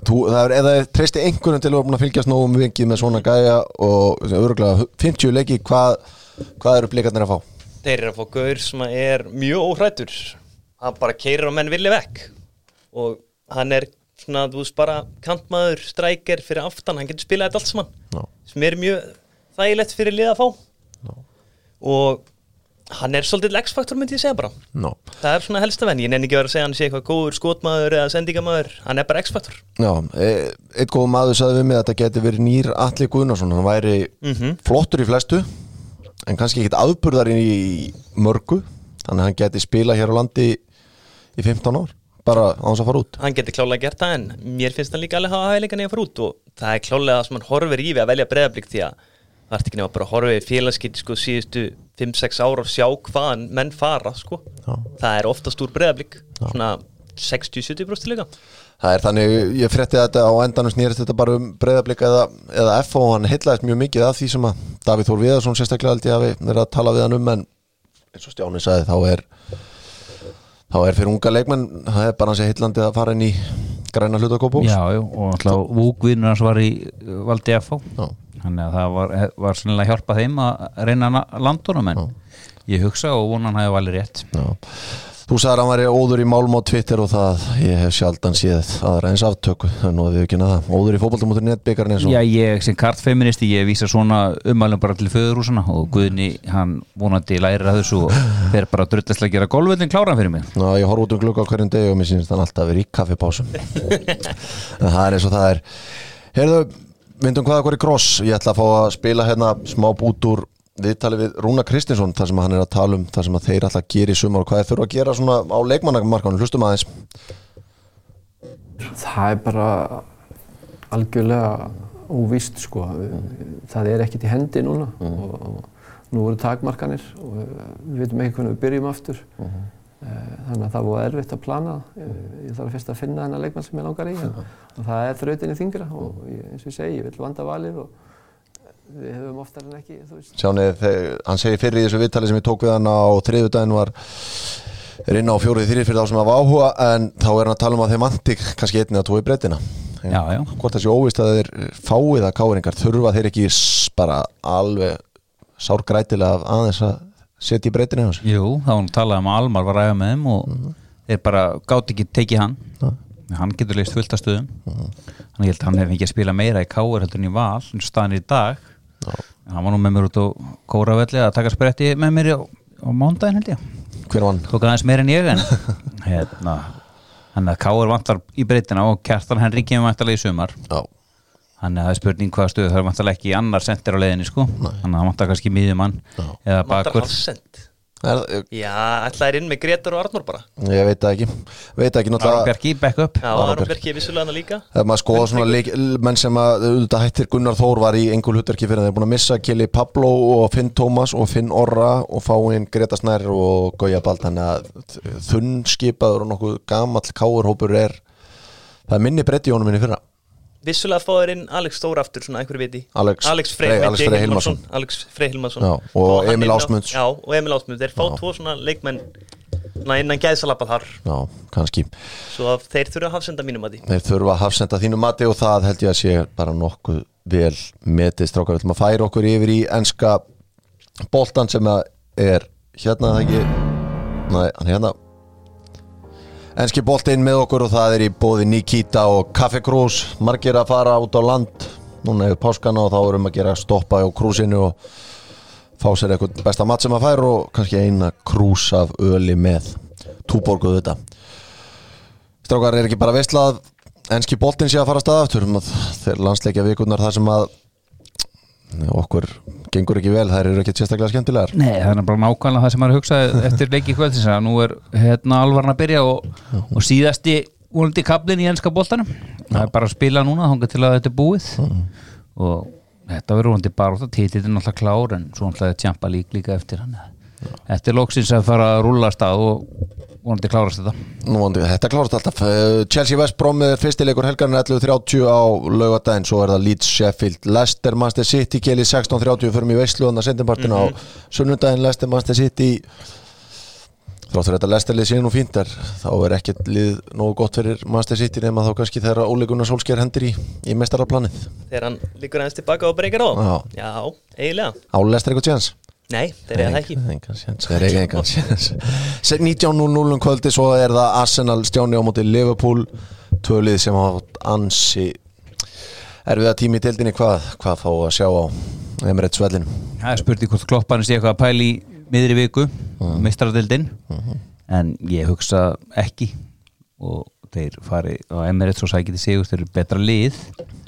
þú, það er, eða treysti einhvern til að fylgjast nógu mikið með svona gæja og örgulega 50 leiki, hvað, hvað eru blikarnir að fá?
Þeir eru að fá gaur sem er mjög óhrættur hann bara keirir á menn villi vekk. Og hann er svona, þú veist, bara kantmaður, strækir fyrir aftan, hann getur spilað þetta allt saman.
Já.
sem er mjög þægilegt fyrir lið að fá. Og hann er svolítið X-faktor myndi ég segja bara.
No.
það er svona helsta venn, ég nenni ekki vera að segja hann sé eitthvað góður skotmaður eða sendingamæður hann er bara X-faktor.
Já, e, eitt góð maður sagði við mig að þetta geti verið nýr Alli Guðnarsson, hann væri
Mhm.
flottur í flestu en kannski ekkit afburðar í mörgu. Þannig að hann geti spila hér á landi í 15 ár, bara á hans að fara út.
Hann getur klálega gert það en mér finnst hann líka alveg hafa hægileika nefn fara út og það er klálega það sem hann horfir í við að velja breyðablík því að það ert ekki nefn að bara horfa í félagskipti sko síðustu 5-6 ára og sjá hvaðan menn fara sko.
Já.
það er oftast úr breyðablík svona 60-70% líka.
Það er þannig, ég frétti þetta á endanum snýrist þetta bara um breyðablika eða, eða F og hann heitlaðist mjög mikið af því sem að Davíð Þór Viðarsson sérstaklega held ég hafi verið að tala við hann um en eins og Stjáni sagði þá er þá er fyrir unga leikmenn það er bara hans heitlandi að fara inn í græna hlutakópús
Já, já, og alltaf Vúkvinnur hans var í uh, valdi
Já.
þannig að það var, var sannlega að hjálpa þeim að reyna landunum en ég hugsa og vonan hafi valið rétt
Já. Þú sagðir að hann væri óður í málm á Twitter og það, ég hef sjaldan séð aðra eins aftöku, nú að við ekki naða óður í fótboltamótur netbyggarinn eins og
Já, ég sem kartfeministi, ég vísa svona umælum bara til föðurhúsana og Guðni, hann vonandi lærir að þessu og fer bara drullaslega að gera golfvöldin kláran fyrir mig.
Ná, ég horf út um glugga á hverjum degi og mér sýnist hann alltaf verið í kaffipásum. En það er eins og það er. Heyrðu, myndum hvaða hverju gross ég ætla að fá að spila hérna smá bút úr viðtali við Rúna Kristinsson þar sem hann er að tala um þar sem þeir alltaf gera í sumar og hvað þeir þurfa að gera svona á leikmannamarkanum, hlustum aðeins.
Það er bara algjörlega óvíst sko. það er ekkert í hendi núna og, og nú eru takmarkanir og við veitum ekki hvernig við byrjum aftur. Eh, þannig að það var erfitt að plana. Það. ég þarf fyrst að finna þennan leikmann sem ég langar í og það er þrautinni þingra og ég, eins og ég segi, ég vil vanda valið og við höfum oftar en ekki
Sjáni, hann segir fyrir í þessu viðtali sem ég tók við hann á þriðu daginn var er inn á fjórið þrýr fyrir þá sem hafa áhuga en þá er hann að tala um að þeim vanti kannski einni að tói breytina
Já, já.
hvort þessi óvist að þeir fáið að káringar þurfa þeir ekki bara alveg sárgrætilega af aðeins að setja í breytina hans
Jú, þá hann talað um að Almar var að ræða með þeim og þeir bara gátt ekki tekið hann. Hann getur leist fullt af stöðum. Þannig ég held að hann hefði ekki að spila meira í káur heldur en í val, er í dag hann var nú með mér út á kóravelli að taka spretti með mér á, á mándaginn held ég.
Hver vann?
tók aðeins meira en ég en hérna hann að káur vantar í breytina og Kjartan Henrik kemur vantarlega í sumar.
Já,
Þannig að það er spurning hvaða stöðu það er vantarlega ekki annar sendir á leiðinni sko. Þannig að það vantar kannski miðjumann eða
Vantar
bakur.
Hafsend
er,
Já, ætlaði er inn með Gretar og Arnur bara.
Ég veit það ekki. Veit það ekki náttúrulega
Bjarki, back up.
Já,
Bjarki.
Bjarki er vissulega hana líka.
Ef maður skoða svona leik, menn sem að auðvitað hættir Gunnar Þór var í engul hutverki fyrir þeir eru búin að missa Kili Pablo og Finn Tómas og Finn Orra og fá inn Greta Snær og Gauja Bald. Þannig að þunn skipaður og nokkuð gamall káurhópur er það er minni breytti í honum minni fyrra
Vissulega fáður inn Alex Stór aftur, svona einhverju viti.
Alex-
Alex Frey,
Frey-
Hilmarsson.
Já, og
Fá hann
Emil Ásmunds.
Já, og Emil Ásmunds. Þeir fá tvo svona leikmenn innan gæðsalappa þar.
Já, kannski.
Svo að þeir þurfa að hafsenda mínum að því
Þeir þurfa að hafsenda þínu mati og það held ég að sé bara nokkuð vel metið strákar. Við ætlum að færa okkur yfir í enska boltan sem að er hérna það ekki? Nei, hann er hérna Enski boltinn með okkur og það er í bóði Nikita og Kaffe Krús margir að fara út á land. Núna hefur páskana og þá erum að gera stoppa á krúsinu og fá sér eitthvað besta mat sem að færa og kannski eina krús af öli með túborguð þetta. Strákar er ekki bara veislað enski boltinn sé að fara að staða aftur? Um að þeir landsleikja vikurnar þar sem að okkur gengur ekki vel, þær eru ekki sérstaklega skemmtilegar.
Nei, það er bara nákvæmlega það sem maður hugsaði eftir leiki kvöldsins að nú er hérna alvarn að byrja og, og síðasti úlandi kablin í enska boltanum. Það er bara að spila núna þangað til að þetta er búið. Og þetta verður úlandi bara út títið er náttúrulega klár en svo náttúrulega tjampa lík líka eftir hann. Þetta er loksins að fara að rúlla af stað og úlandi klárast þetta.
Nú vandi við, þetta klárast alltaf. Eh, Chelsea West Brom er fyrstileikur helgarinn 11.30 á laugadaginn, svo er það Leeds Sheffield Leicester Manchester City keli 16.30 fyrir mig veislu þannig að sendinpartin á sunnundaginn Leicester Manchester City. Þráttur þetta Leicester lið sé nú fínt er. Þá er ekkert lið nógu gott fyrir Manchester City nema þá kannski þegar óleikuna sólsker hendur í, í mestaraplanið
Þegar hann líkur aðeins tilbaka og breykar á.
Já.
Já, eiginlega.
Á Leicester eitthvað tjans
Nei, þeir eru það ekki.
Þeir eiga engan séns. 19.00 um kvöldi svo er það Arsenal stjáni á móti Liverpool. Tvölið sem átt ansi erfiða tími í deildinni. Hvað, hvað fá að sjá á Emirates vellinu
Það er spurning hvort klopparinn sé eitthvað að pæli í miðri viku, uh. mistradildin en ég hugsa ekki. Og þeir fari á Emirates og sækiti sigur, þeir eru betra lið.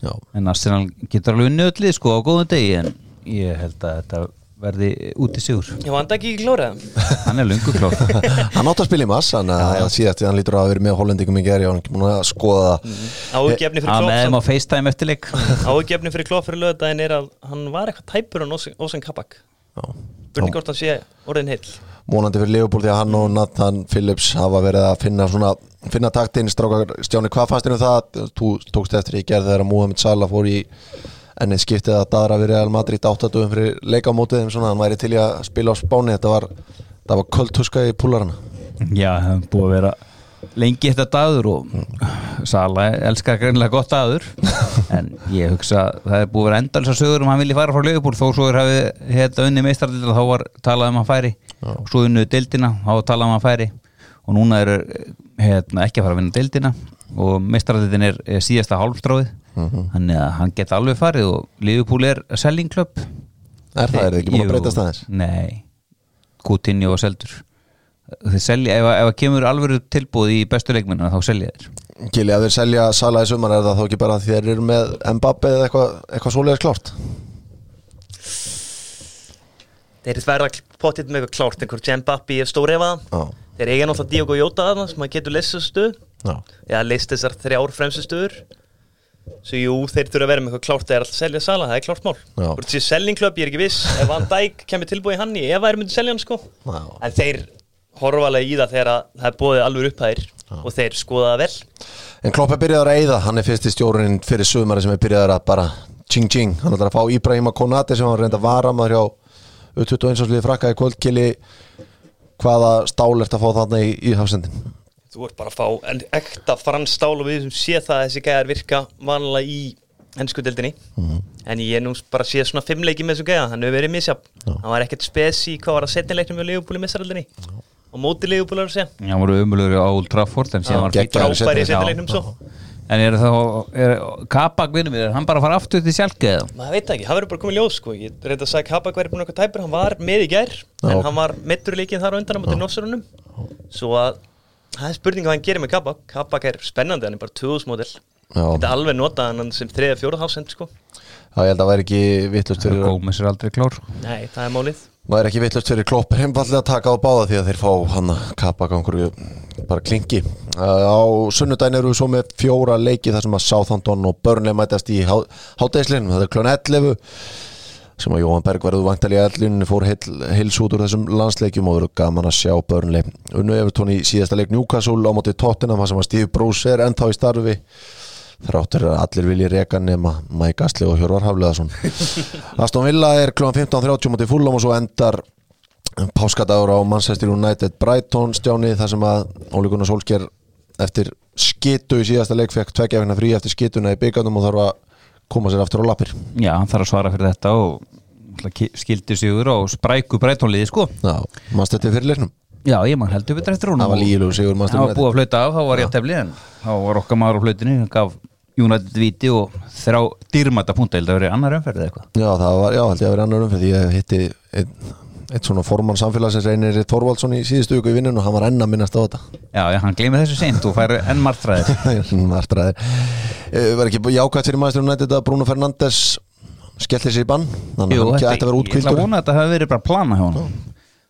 Já,
en Arsenal getur alveg nöðlið sko á góðum degi. En ég held að þetta verði úti sigur.
Ég vanda ekki ekki klóraða
hann er lungu klór
hann átt að spila í mass hann að síðast hann lítur að vera með hollendingum í geri og hann er ekki búin að skoða það.
Áhugjefni fyrir
að með þeim á FaceTime eftirleik
Áhugjefni fyrir klopp fyrir lögðaðin er að hann var eitthvað tæpur á Ósen Kabak.
Já.
Spurning hvort hann sé orðin heill.
Vonandi fyrir Liverpool því að hann og Nathan Phillips hafa verið að finna svona finna taktinn, strákar Stjáni, hvað fannst þér um það? Þú tókst eftir í gerð þegar Mohamed Salah fór í ennið skiptið að daðra við Real Madrid áttatum fyrir leikamótið þeim svona, hann væri til í að spila á spáni. Þetta var, var köldtuska í púlarana.
Já, það hefur búið að vera lengi þetta dagur og Sala elskar greinlega gott dagur. En ég hugsa að það er búið að vera endalins að sögur um hann vilji fara frá Leifbúl þó svo er hafið hérna unni meistardildina þá var talað um hann færi. Og svo unnuðu dildina, þá var talað um hann færi. Og núna eru hérna, ekki að fara að vinna dildina og meistardildin er, er síðasta hálfstráið þannig að hann geta alveg farið og Leifbúl er selling club.
Er það, er það ekki búin að breytast aðeins?
Nei, Coutinho og Seldur. Þeir selja, ef, ef að kemur alveg tilbúð í bestu leikmennina þá selja þeir.
Gili, að þeir selja Salah í sumar er það þá ekki bara því þeir eru með Mbappe eða eitthvað, eitthvað svoleiðis klárt?
Þeir verða potið með eitthvað klárt einhver Jembappi er stórefa
Já,
Þeir eiga náttúrulega Diogo Jota sem að getur leysa stuð
já,
Já, leist þessar þrjár fremstu stuður Svo jú, þeir þurfa að vera með eitthvað klárt þegar alltaf selja Sala, það er klárt mál. Þú ert sér sellingklöp, ég er ekki viss. Ef Van Dijk kemur tilbúið hann í, ef það er myndið selja hann sko.
Já.
En þeir horfa alveg í það þegar að það er bóðið alveg upphæðir og þeir skoða það vel.
En Klopp er byrjaður að eyða, hann er fyrst í stjórnin fyrir sumari sem er byrjaður að bara ching ching, hann ætlar að fá Íbrahima Konati sem hann reynda að vara maður hjá U21 sliði frakka í kvöldkili hvaða stál ert að fá þarna í, í hafsendin
Þú ert bara að fá en ekta frans stál og við sem sé það að þessi gæðar virka vanlega í ennsku deildinni. En ég er nú bara að sé svona fimmleiki með þessu gæða, hann hefur verið misjafn. Hann var ekkert spes í hvað var að setja leiknum við Leifupúli missaraldinni og móti Leifupúli að segja.
Já, hann voru umulur á Old Trafford en síðan var
í
frábæri í setja leiknum svo.
En er er Kabak vinnum við, er hann bara að fara aftur til sjálfge eða?
maður veit það ekki, hann verður bara komið ljós sko. ég reynda að sagði Kabak væri búin eitthvað tæpur hann var með í gær,
Já.
en hann var mittur leikinn þar á undan á móti Nossarunum svo að það er spurning hvað hann gerir með Kabak. Kabak er spennandi, hann er bara 2000 model
Já.
þetta er alveg notað hann sem 3-4 hásend sko.
Já, ég held að væri ekki vittlust fyrir
Gómez er aldrei klár.
Nei, það er málið.
Væri ekki vittlust fyrir Klopp heimfallega að taka á báða því að þeir fá hann að kappa gangur bara klingi. Uh, á sunnudaginn eru við svo með fjóra leiki þar sem að Southampton og Burnley mætast í hátæðislinum, það er klón 11 sem að Jóhann Berg verður vantali að ellunni fór heil, heils út úr þessum landsleikjum og verður gaman að sjá Burnley unnu Evertón í síðasta leik Newcastle á móti Tottenham sem að Steve Bruce er ennþá í starfi þráttur að allir vilji reka nema Mike Astley og Hjörvar Hafleðarsson Aston Villa er kl. 15.30 móti Fulham og svo endar páskadagur á Manchester United Brighton stjáni þar sem að Óli Gunnar Solskjær eftir skitu í síðasta leik fekk tveggja vegna frí eftir skituna í byggandum og þarf að koma sér aftur á lappir.
Já, hann þarf að svara fyrir þetta og skildi sigur og spræku breytónliði sko.
Já, mannst þetta fyrir leiknum?
Já, ég mann heldur við eftir hún
Það var lígilegur sigur Manchester
Það var búið að flauta af, þá var ég að tefli en þá var okkar maður á flautinu, hann gaf United viti og þrá dýrmæta punta, held að verið annar umferð eða eitthvað.
Já, það var, já, held ég að vera annar umferð ég hitti einn, eitt svona formann samfélagsins reynir Þorvaldsson í síðustu viku í vinnun og hann var enn að minnast á þetta.
Já, já, hann gleymið þessu seint og fær enn margtræðir
Martraðir. Var ekki jákvæmt fyrir Manchester United að Bruno Fernandes skellir sér í bann? Þannig að hann ætti að vera
ég ætla að vona að þetta hafi verið bara plana hjá hann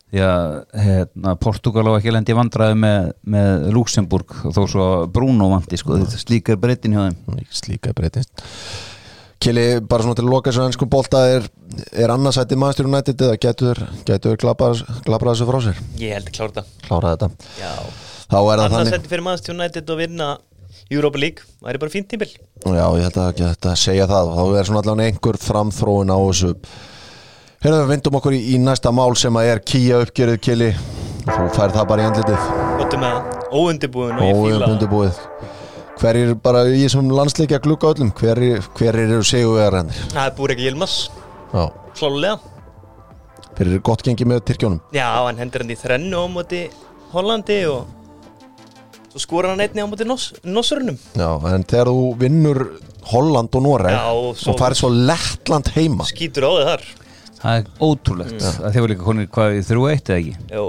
því að hérna, Portugal á ekki lendi vandræði með, með Luxemburg þó svo Bruno vandi sko, slíkar breytin hjá þeim.
Slíka breytist Kili, bara svona til að loka þessu ennsku bolta er, er annarsætti Manchester United eða getur getur glabrað þessu frá sér?
Ég held að klára þetta.
Klára þetta.
Já.
Þá er það þannig
setti fyrir Manchester United að vinna Europa League, það er bara fínt tímbil
já ég held að þetta segja það. Þá er svona allavega einhver framþróun á þessu. Herðu við vindum okkur í, í næsta mál sem að er kýja uppgerið Kili. Þú fær það bara í andlitið.
Góttum með óundibúin og ég
og
fíla
hverjir bara í þessum landsleikja glugga öllum hverjir, hverjir eru sigurvegarannir
Það er búið ekki Yilmaz,
já
klálega
fyrir gott gengi með Tyrkjónum
Já, hann hendur hann í þrennu á móti Hollandi og svo skora hann einni á móti Nos Nossurinnum
Já, en þegar þú vinnur Holland og Noreg
Já, og svo-
og færið svo Lettland heima
skýtur á þig þar
það er ótrúlegt
Mm.
þið var líka konir hvað í 3-1 eða ekki
Jó,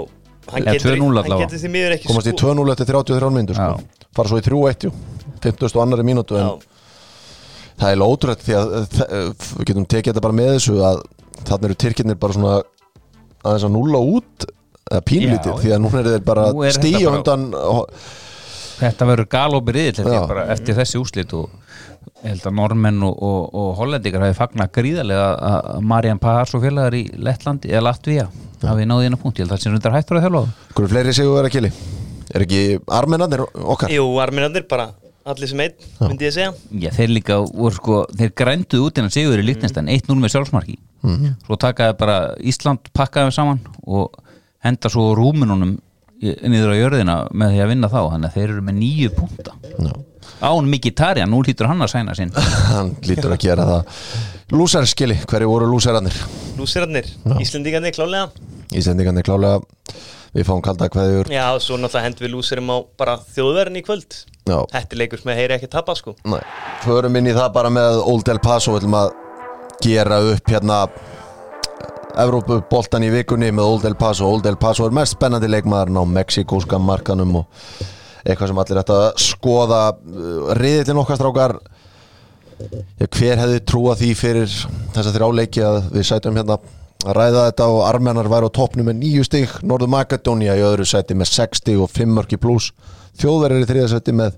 hann getur,
2-0
hann
sko.
allavega.
getur því miður ekki
komast í 2-0 eftir 33 minnur sko.
Já.
fara svo í 3-1 jú 50 og annari mínútu en
Já,
það er lótrúrætt því að þe- við getum tekið þetta bara með þessu að þannig eru Tyrkirnir bara svona aðeins að núla út eða pínlítið
Já,
því að núna er þeir bara
Nú er
stíu
bara-
undan
þetta verður galopið riðill eftir þessi úslit og ég held að normenn og, og, og hollendingar hafi fagnat gríðarlega að- að Marian Pahars og félagar í Lettlandi eða Latvía hafi náði einu punkt, ég held að það sem rundar hættur að þjálfa á.
Hverju fleiri sigur vera kili? Er ekki armennarnir okkar?
Jú, arminarnir bara allir sem einn, myndi ég segja.
Já, þeir líka voru sko, þeir grænduðu út innan sigur í líknestan, 1-0 með sjálfsmarki. Svo takaði bara Ísland pakkaði saman og henda svo rúminunum niður á jörðina með því að vinna þá, þannig að þeir eru með nýju punta
Já.
án Mikitarian, nú hlýtur hann að sæna sinn.
Hann lítur að gera það. Lúsar skili, hverju voru lúsararnir?
Lúsirarnir, Íslendingarnir klálega
Ísendingarnir klálega Við fáum kalda kveðjur.
Já, svo náttúrulega hendum við lúsirum á bara þjóðverðin í kvöld
Já.
Þetta er leikur sem að heyri ekki tappa sko.
Nei, förum inn í það bara með Old El Paso. Við ætlum að gera upp hérna Evrópu boltan í vikunni með Old El Paso. Old El Paso er mest spennandi leikmaðurinn á mexikóska markanum og eitthvað sem allir ætta að skoða. Riðillin okkar strákar. Já, hver hefði trúað því fyrir þessa þrjá leiki að við sætum hérna að ræða þetta og armennar væri á toppnum með nýju stig, Norður Makedónia í öðru sæti með 6 stig og 5 mörki pluss þjóðverðir í þriða sæti með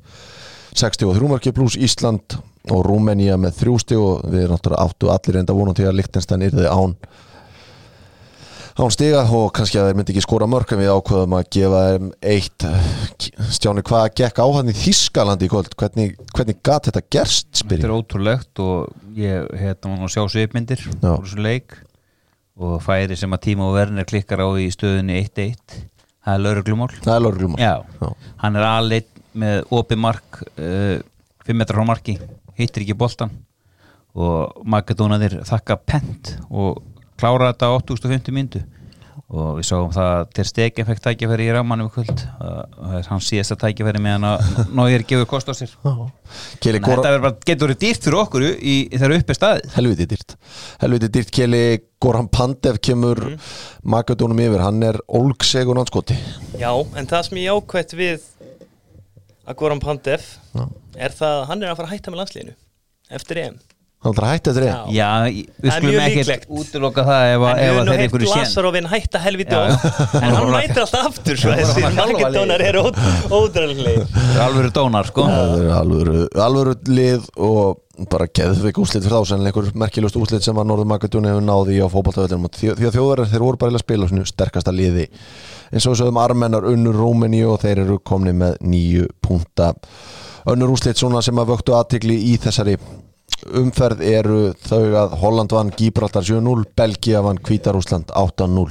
6 stig og 3 mörki pluss Ísland og Rúmenía með 3 stig og við erum náttúrulega áttu allir reynda vonum til að Lichtenstein yrði án án stiga og kannski að þeir myndi ekki skora mörk en við ákveðum að gefa þeim eitt. Stjáni, hvað gekk á hann í Þískalandi í kvöld? Hvernig, hvernig gat þetta gerst? spyr
Þetta er ótrúlegt og ég hérna sjá svipmyndir úr þessu leik og færi sem að Tímo Werner klikkar á í stöðunni 1-1 það er lauruglumál
Það er
Já. hann er aðleitt með opið mark uh, 5 metrar frá marki hittir ekki boltan og Makedónaðir þakka pent og klára þetta á 8.50 myndu og við sáum það að til stegin fekk tækjafæri í rámanum í kvöld. Það er hans síðasta tækjafæri meðan að Nóir gefur kost á sér.
Keli
þetta verður bara, getur verið dýrt fyrir okkur í, í þeirra uppi staðið?
Helviti dýrt. Helviti dýrt Keli. Goran Pandev kemur
Mhm.
Magadónum yfir, hann er ólgsegun anskoti
Já, en það sem ég ákvætt við að Goran Pandev
Já.
er það að hann er að fara að hætta með landsliðinu eftir EM
hann ætlar að hætta þetta
Já.
við
Það er
skulum ekkert útiloka það ef, að-
En
að
nú
þeir ykkur í sén
Lasarovin hætta helviti
Já,
á
já.
en hann mætir alltaf aftur svo
hálfa
makedónar eru ódraðlega
Alvöru dónar sko.
Það er alvöru, alvöru lið og bara geðveik úslit fyrir þá sen einhver merkilegust úslit sem að Norður Magadóni hefur náði á fótballtafellinu því, að þjóðverðar þeir voru bara að spila svona sterkasta liði. Eins og við sögum armennar unnur Rúmeni og þeir eru komni með nýju punta önnur úslit svona sem að vöktu aðtikli í þessari umferð eru þau að Holland vann Gibraltar 7-0, Belgia vann Hvítarúsland 8-0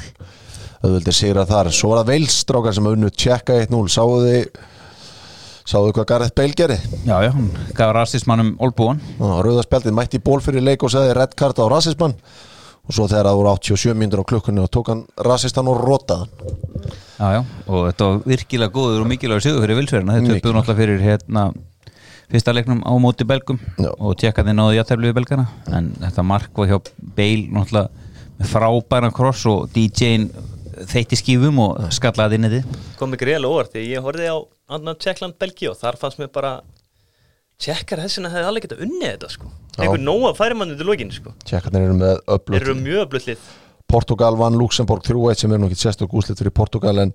auðvöldir sigra þar, svo var það Veilstrákar sem unnu tjekka 1-0, sáu þið sáðu hvað Gareth Bale gerði?
Já, já, hann gaf rasismannum Olbúan
Rauðarspjaldið mætti ból fyrir leik og segði red card á rasismann. Og svo þegar það voru 87 mínútur á klukkunni og tók hann rasistan og rotaðan
Já, já, og þetta var virkilega góður og mikilvægur sigur fyrir vilsverðina. Þetta
Mikilvægur.
töpuðu náttúrulega fyrir hérna fyrsta leiknum á móti belgum
Já.
og tjekkaði náðu játæflu við belgana. En þetta mark var hjá Bale náttúrulega með frábæran kross og DJ-in þeitti skífum og skallaði inn í þið.
Kom ekki reyðlega óvart því ég horfði á annan Tjekkland Belgi og þar fannst mér bara tjekkar þessina hefði alveg getað unnið þetta sko.
Já.
einhver nóga færi mann undir lógin sko.
Tjekkarnir eru með
þeir
öflut
eru mjög öflutlið
Portugal vann Luxemburg 3-1 sem er nú ekki sérstök úslit fyrir Portugal en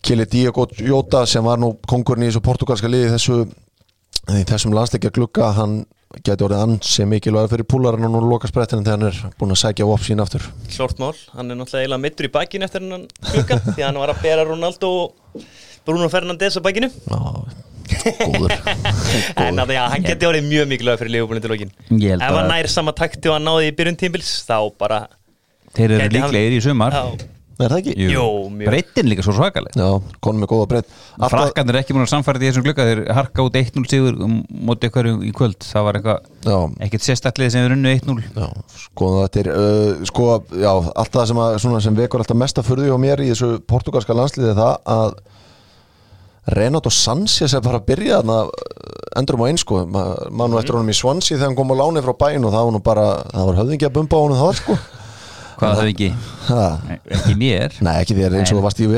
Kili Diego Jota sem var nú kongurinn í þessu portugalska liði þessu í þessum landsleikja glugga hann geti orðið ansi mikilvæg fyrir púlarinn og nú loka sprettinu þegar hann er búin að sækja vopn sín aftur.
Klort mál, hann er náttúrulega eiginlega mittur í bakinu eftir hennan klukka því að hann var að bera Ronaldo og Bruno Fernandes á bakinu.
Já, góður.
En að já, hann geti orðið mjög mikilvæg fyrir lógin
Ég held
ef hann
að
nær sama takti og hann náði í byrjun tímbils þá bara
þeir eru
hann-
líklegir í sumar.
Já,
Er það ekki?
Jú, mjög.
Breytin líka svo svakaleg.
Já, konum með góða breytt Alltaf,
Frakkandir er ekki múin að samfæra í þessum glugga. Þeir harka út 1-0 sigur um, móti ykkur í kvöld. Það var ekkert sérstaklega sem er unnu 1-0
já, sko þetta er uh, sko, já, allt það sem, að, sem vekur alltaf mesta furði á mér í þessu portugalska landsliði er það að Renato Sanchez er bara að byrja þarna uh, endurum á eins sko. Ma- mann og eftir honum í Swansea þegar hann kom á láni frá bæin og það var nú bara, það var höfðingi að bumba á honum það sko
hvað það ekki, ekki mér.
Nei, ekki þér eins og varst í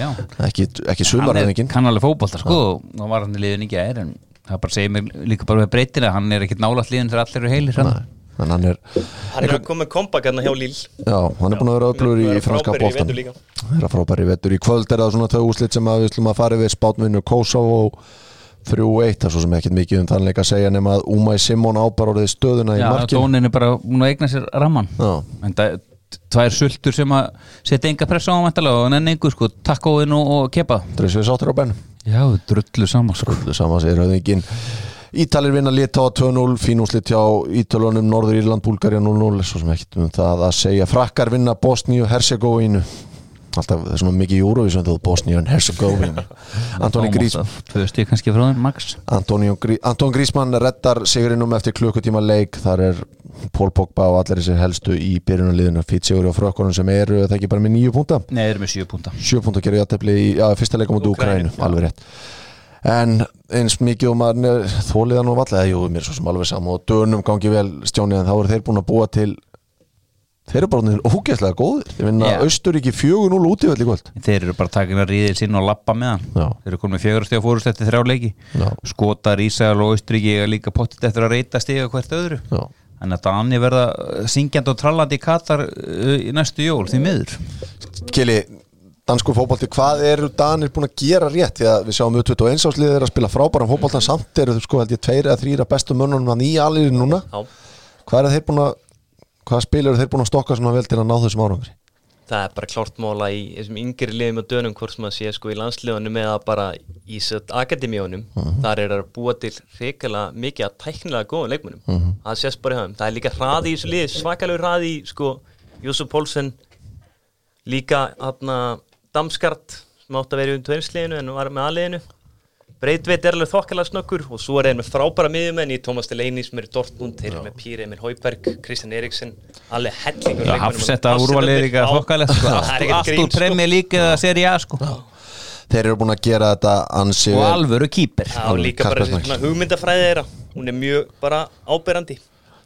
já
ekki, ekki
hann
sumarhöfðingin
er kannalið fótbolta sko. Og hann var hann í liðin í gær en það bara segir mér líka bara með breytina hann er ekkit nálægt liðin þegar allir eru heilir hann.
hann er,
Hann er að koma comeback hérna hjá Líl
já, hann er búin að vera öflugur í, franska
líka.
Það er frábæri vettur í kvöld er það svona tvö úslit sem að við slum að fara við spátvinnu Kosovo og 3-1 það er svo sem ekkert mikið um þannleik að segja nema að Umay Simón ábar orðið stöðuna í
Já,
markinu.
Tónin er bara búin að eigna sér ramman
Já.
En það tvær sultur sem að setja enga pressa á hann og nenni einhver sko, takkóin og, og kepa.
Dreisvið sáttur á benn
Já, drullu saman sko.
Öllu saman segir höfðingin Ítalir vinna lita á 2-0 fínúslit hjá Ítalunum Norður Írland, Búlgarja 0-0 svo sem ekkert um það að segja. Frakkar vinna Bosníu, Herzegovinu alltaf það svona mikið Eurovision þú Bosníu en Herzegovinu Antoni Grís
Tvö stík kannski frá þeim, max.
Antonio Grí Anton Grísmann reddar sigurinnum eftir klukkutíma leik. Þar er Pól Pogba og allir þessi helstu í byrjunarliðinu. Fýtt sigur á frökkunum sem eru það ekki bara með nýju púnta
Nei, þeir eru með sjö púnta
sjö púnta gerði játefli í ja, fyrsta leikum út
Úkraínu,
Úkrænu, alveg rétt. En eins mikið og maður þóliðan og vallega, jú, mér er svo sem alveg saman og dönum gangi vel stjóni en þá eru þeir búin að búa til þeir eru bara ógeðslega góðir. Þeir vinna
Já.
Austuríki 4-0 útífell í kvöld.
Þeir eru bara takin að ríðil sín og lappa með hann.
Já.
Þeir eru komin fjögur stiga fórust eftir þrjá leiki.
Já.
Skotar, Ísæl og Austuríki er líka pottit eftir að reyta stiga hvert öðru.
Já.
Þannig að Dani verða syngjandi og trallandi í Katar uh, í næstu jól því miður.
Kili, dansku fótbolti, hvað eru Danir búin að gera rétt? Því að við sjáum U21 ásliðið er að spila frábæran fótboltan samt eru sko held ég tveir eða þrýra bestu mönnunum hann í allir núna. Hvað er þeir búin að hvað spil eru þeir búin að stokka svona vel til að ná þessum árangri?
Það er bara klárt móla í þessum yngri liðum og dönum hvort sem að sé sko í landsliðunum eða bara í akademíunum þar er að búa til reykjala mikið að tæknilega góðum leikmunum það sést bara í höfum, það er líka hraði í þessu liði svakalegur hraði í sko Jósuf Pólsen líka hana Damskart sem átt að vera í tveimsliðinu en var með aðliðinu Breitveit er alveg þokkalega snöggur og svo er þeir með frábæra miðjumenn í Tómas Delaney sem er í Dortmund, þeir eru með Píri, Emil Hauberg, Kristjan Eriksen alveg hellingur
Já, hafsetta úrvalið líka sko.
Það
Allt
grín,
úr premjör líka eða seri A sko.
þeir eru búin að gera þetta ansi
Og alvöru kýper
Já, líka bara
Kasper
þessi svona hugmyndafræði þeirra. Hún er mjög bara áberandi.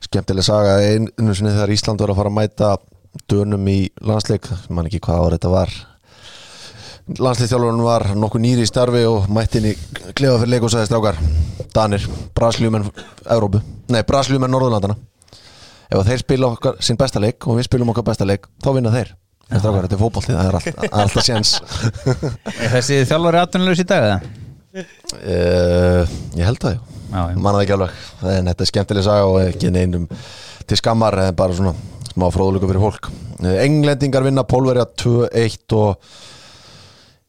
Skemmtileg saga. Einu sinni þegar Ísland var að fara að mæta dönum í landsleik man ekki hvað ára þetta var landsleikþjálfurinn var nokkuð nýri í starfi og mætti inn í klefa fyrir leik og sagði strákar Danir, Brasljúmenn Európu, nei Brasljúmenn Norðurlandana ef þeir spila okkar sinn besta leik og við spilum okkar besta leik þá vinna þeir. En strákar, þetta er fótbolti, það er allt, alltaf séns.
Er Þessi þjálfari atvinnulegs í dag eða?
uh, ég held það, já.
Já, já.
manna það ekki alveg. En þetta er skemmtileg saga og ekki neinum til skammar en bara svona smá fróðlöku fyrir fólk. Eh, Englendingar vinna Pólverja 2-1 og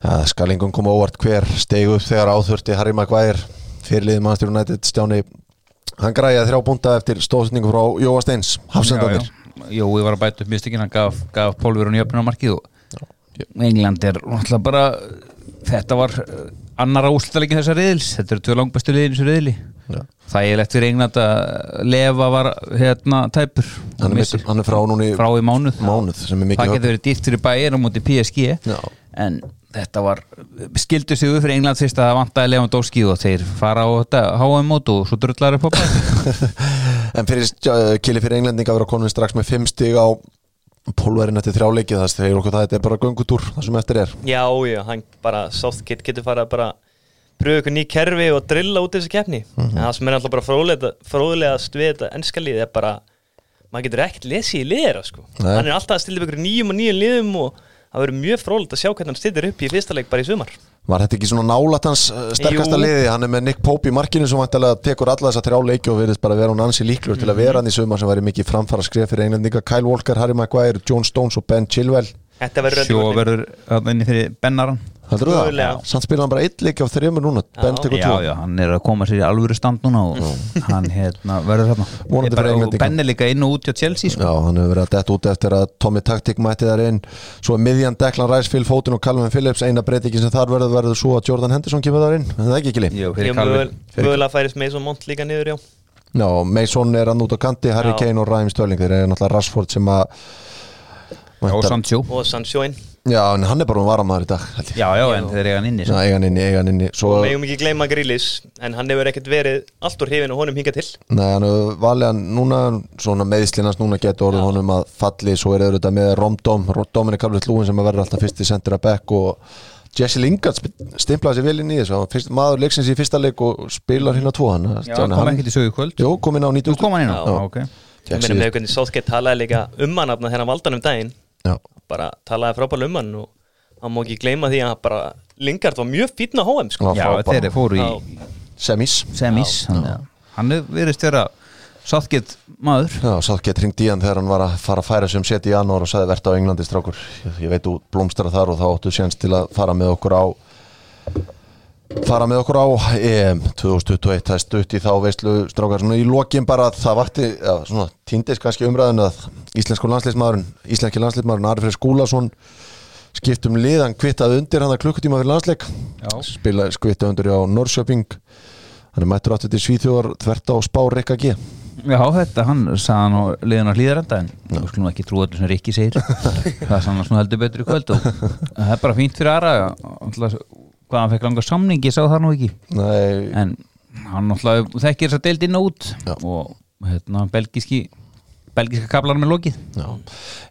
ja, skal engum koma óvart hver steg upp þegar áþurfti Harry Maguire. Fyrirliði mannstjóru United Stjáni hann græjaði þrjá búnda eftir stóðsendingu frá Jóa Steins Hafsendandir
Jó, ég var að bæta upp mistökin hann gaf, gaf Pólverun jöfnunarmarkið og England er náttúrulega bara þetta var uh, annara úslutaleikin þessar riðils. Þetta eru tvö langbæstu liðin þessu riðli.
Já.
það er lett fyrir England að lefa var hérna tæpur.
Hann, er mittur- hann er frá núni
frá í mánuð.
mánuð sem
það getur verið dýrt fyrir bæir á móti PSG en þetta var skildu sig upp fyrir England fyrst að það vantaði Lewandowski og þeir fara á þetta HM mót og svo drullar upp á bæ
En fyrir uh, kili fyrir englendinga að vera komin strax með 5 stig á pólverinn eftir þrjáleikið þess þegar okkur það þetta er bara göngutúr það sem eftir er
Já, já, hann bara Southgate getur farið að bara pröfu ykkur ný kerfi og drilla út þessu keppni en það sem er alltaf bara fróðlega, fróðlegast við þetta ennska liði er bara maður getur ekkert lesið í liðra sko.
Nei.
hann er alltaf að stilla ykkur nýjum og nýjum liðum og það verður mjög fróðlegt að sjá hvernig hann stillir upp í fyrsta leik bara í sumar
Var þetta ekki svona nálat hans uh, sterkasta
Jú.
liði? Hann er með Nick Pope í markinu sem vantilega tekur alla þessa þrjá leiki og verðist bara vera hún ansi líklur til að vera hann í sumar sem væri mikið framfara skref fyrir englendinga Kyle Walker, Harry Maguire, John Stones og Ben Chilwell
sjó verður þarna inni fyrir Bennaran.
Heldur þú það? Samt spila hann bara eitt leik af þreymur núna.
Já,
tvo
já, hann er að koma sér í alvöru stand núna og hann hérna verður þarna.
Vonandi
Ég bara-
fyrir
og
Englendinga.
Ben er líka inn og út hjá Chelsea sko.
Já, hann hefur verið að detta út eftir að Tommy Taktik mætti þar inn. Svo er miðjan Declan Rice, Phil Foden og Calvin Phillips. Eina breytingin sem þar verður verður svo að Jordan Henderson kemur þar inn. En það er ekki ekki lí
Jú,
Ég
fyrir Calvin.
mögulega færist Mason Mount líka niður, já.
Já, Mason er hann út á kanti, Harry
Já.
Kane og Raheem Störling Þeir eru náttúrulega Rashford sem að
og Sancho.
Og Sancho inn.
Já, en hann er bara um varamæður í dag held ég.
já, já, en þeir eiga hann inni
Já,
sko.
eiga hann inni, eiga hann inni. Svo,
og megum ekki gleyma Grílis en hann hefur ekkert verið allt úr hrifin og honum hinga til.
Nei, hann hefur valið hann núna Svona meðislinans núna getur orðið honum að falli. Svo er þetta með Romdom Dominic Calvert-Lewin sem að verður alltaf fyrst í sendir að back Og Jesse Lingard stimplaði sér vel inn í þessu. Hann Maður leiksins í fyrsta leik og spilar hérna tvo hann.
Já, kom ekkert í sögu kvöld.
Jó, kom inn á
þú
90
kom hann inn á,
Já.
Já, ok.
Ég meina með hvernig Southgate talaði líka um hann afna þegar hann valdan um daginn
Já,
bara talaði frábæðlega um hann og hann má ekki gleyma því að bara Lingard var mjög fínn á HM sko.
Já,
Já, þeir fóru í
Já.
semis.
Semis þannig að Hann er verið stjara Southgate maður.
Já, sátt gett ringt í hann þegar hann var að fara að færa sem seti í janúar og sagði verða á Englandi strákur. Ég, ég veit þú blómstara þar og þá áttu séns til að fara með okkur á fara með okkur á EM 2021, það stutt í þá veistlu strákar, svona í lokin bara það vakti, já, svona týndist kannski umræðinu að íslensku landsleismadurinn íslenski landsleismadurinn Arifrið Skúlason skiptum lið, hann kvittaði undir hann að klukkutíma fyrir landsleik.
Já.
spila skvittaði undir á Norrköping. Hann er mættur áttu til Svíþjóðar þvert á Spár Rikka G.
Já, þetta, hann sagði hann á liðan á hlýðarenda en við skulum ekki trú öllu sem Rikki segir. Það sann að heldur betur í kvöld og það er bara fínt fyrir aðra hvað hann fekk langa samning, ég sá það nú ekki.
Nei,
en hann náttúrulega þekkir þess að deild inn og út
Já.
og hérna belgíski belgíska kaplar með lokið.
Já,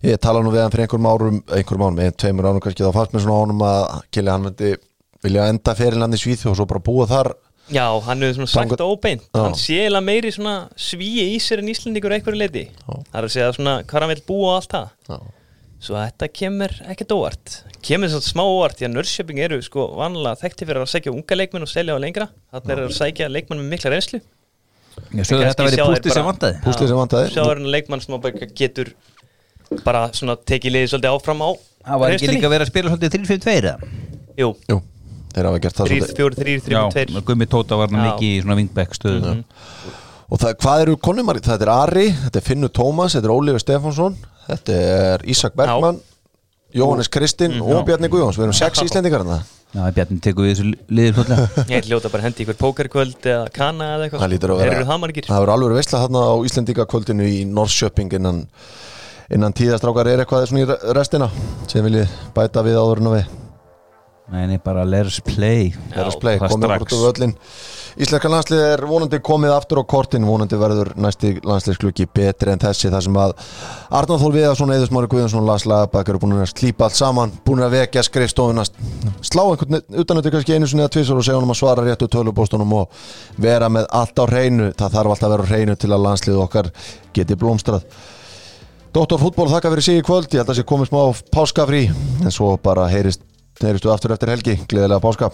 ég tala nú við hann fyrir einhverjum árum einhverjum árum, einn, tveimur árum kannski þá fannst mér svona ánum að Kili hann vilja enda ferilandi í Svíþjóð og svo bara búa þar.
Já, hann hefur svona sagt óbeint hann sé eiginlega meiri svona svíi í sér en Íslendingur einhverju leiti það er að segja svona hvað hann vil búa og allt það. Svo þetta kemur ekkert óvart. Kemur svona smá óvart því að Nörsjöping eru sko vanlega þekkti fyrir að sækja unga leikmenn og selja á lengra. Þannig er að sækja leikmenn með mikla reynslu. Kannski
þetta verið pústið sem vandaði
Púslið sem vantaði.
sjáður en leikmann sem getur bara svona tekið liðið svolítið áfram á
það var ekki líka verið að spila svolítið 3-5-2 eða?
Jú,
Jú, þeir hafa gert það
3,
svolítið.
4, 3, 3, 2
Já, Gummi Tóta var hann
Já.
mikið í svona wingback stöðu
Og það, hvað eru konumar? Þetta er Ari, þetta er Finnur Tómas, þetta er Ólífur Stefánsson Þetta er Ísak Bergmann Jóhannes Kristinn og Bjarni Guðjóns. Við erum sex íslendingar hérna.
Já, Bjarni tekur við þessu liðir svolítið
Ég hljóta bara hendi ykkur pókerkvöld eða kana eða eitthvað.
Það
eru það margir
Það verður alveg veistla þarna á Íslendingakvöldinu í Norrköping innan, innan tíðastrákar. Er eitthvað svona í re- restina sem viljið bæta við áður en að við
Nei, bara let's play.
Let's play,
það
komið okkur út á völlin Íslenska landslið er vonandi komið aftur á kortin. Vonandi verður næsti landsliðsklukki betri en þessi þar sem að Arnáð Þól Viðarsson, Eður Smári Guðjónsson Lars Lagabæk eru búin að slípa allt saman búin að vekja skrifstofuna. Slá einhvern utanötu kannski einu sinni eða tvisar og segja honum að svara réttu tölubóstunum og vera með allt á hreinu. Það þarf alltaf að vera á hreinu til að landslið okkar geti blómstrað. Dóttor fútból þakka fyrir sig í kvöld. Ég held að sé komið smá páskafrí en svo bara heyrist, heyristu aftur eftir helgi. Gleðilega páska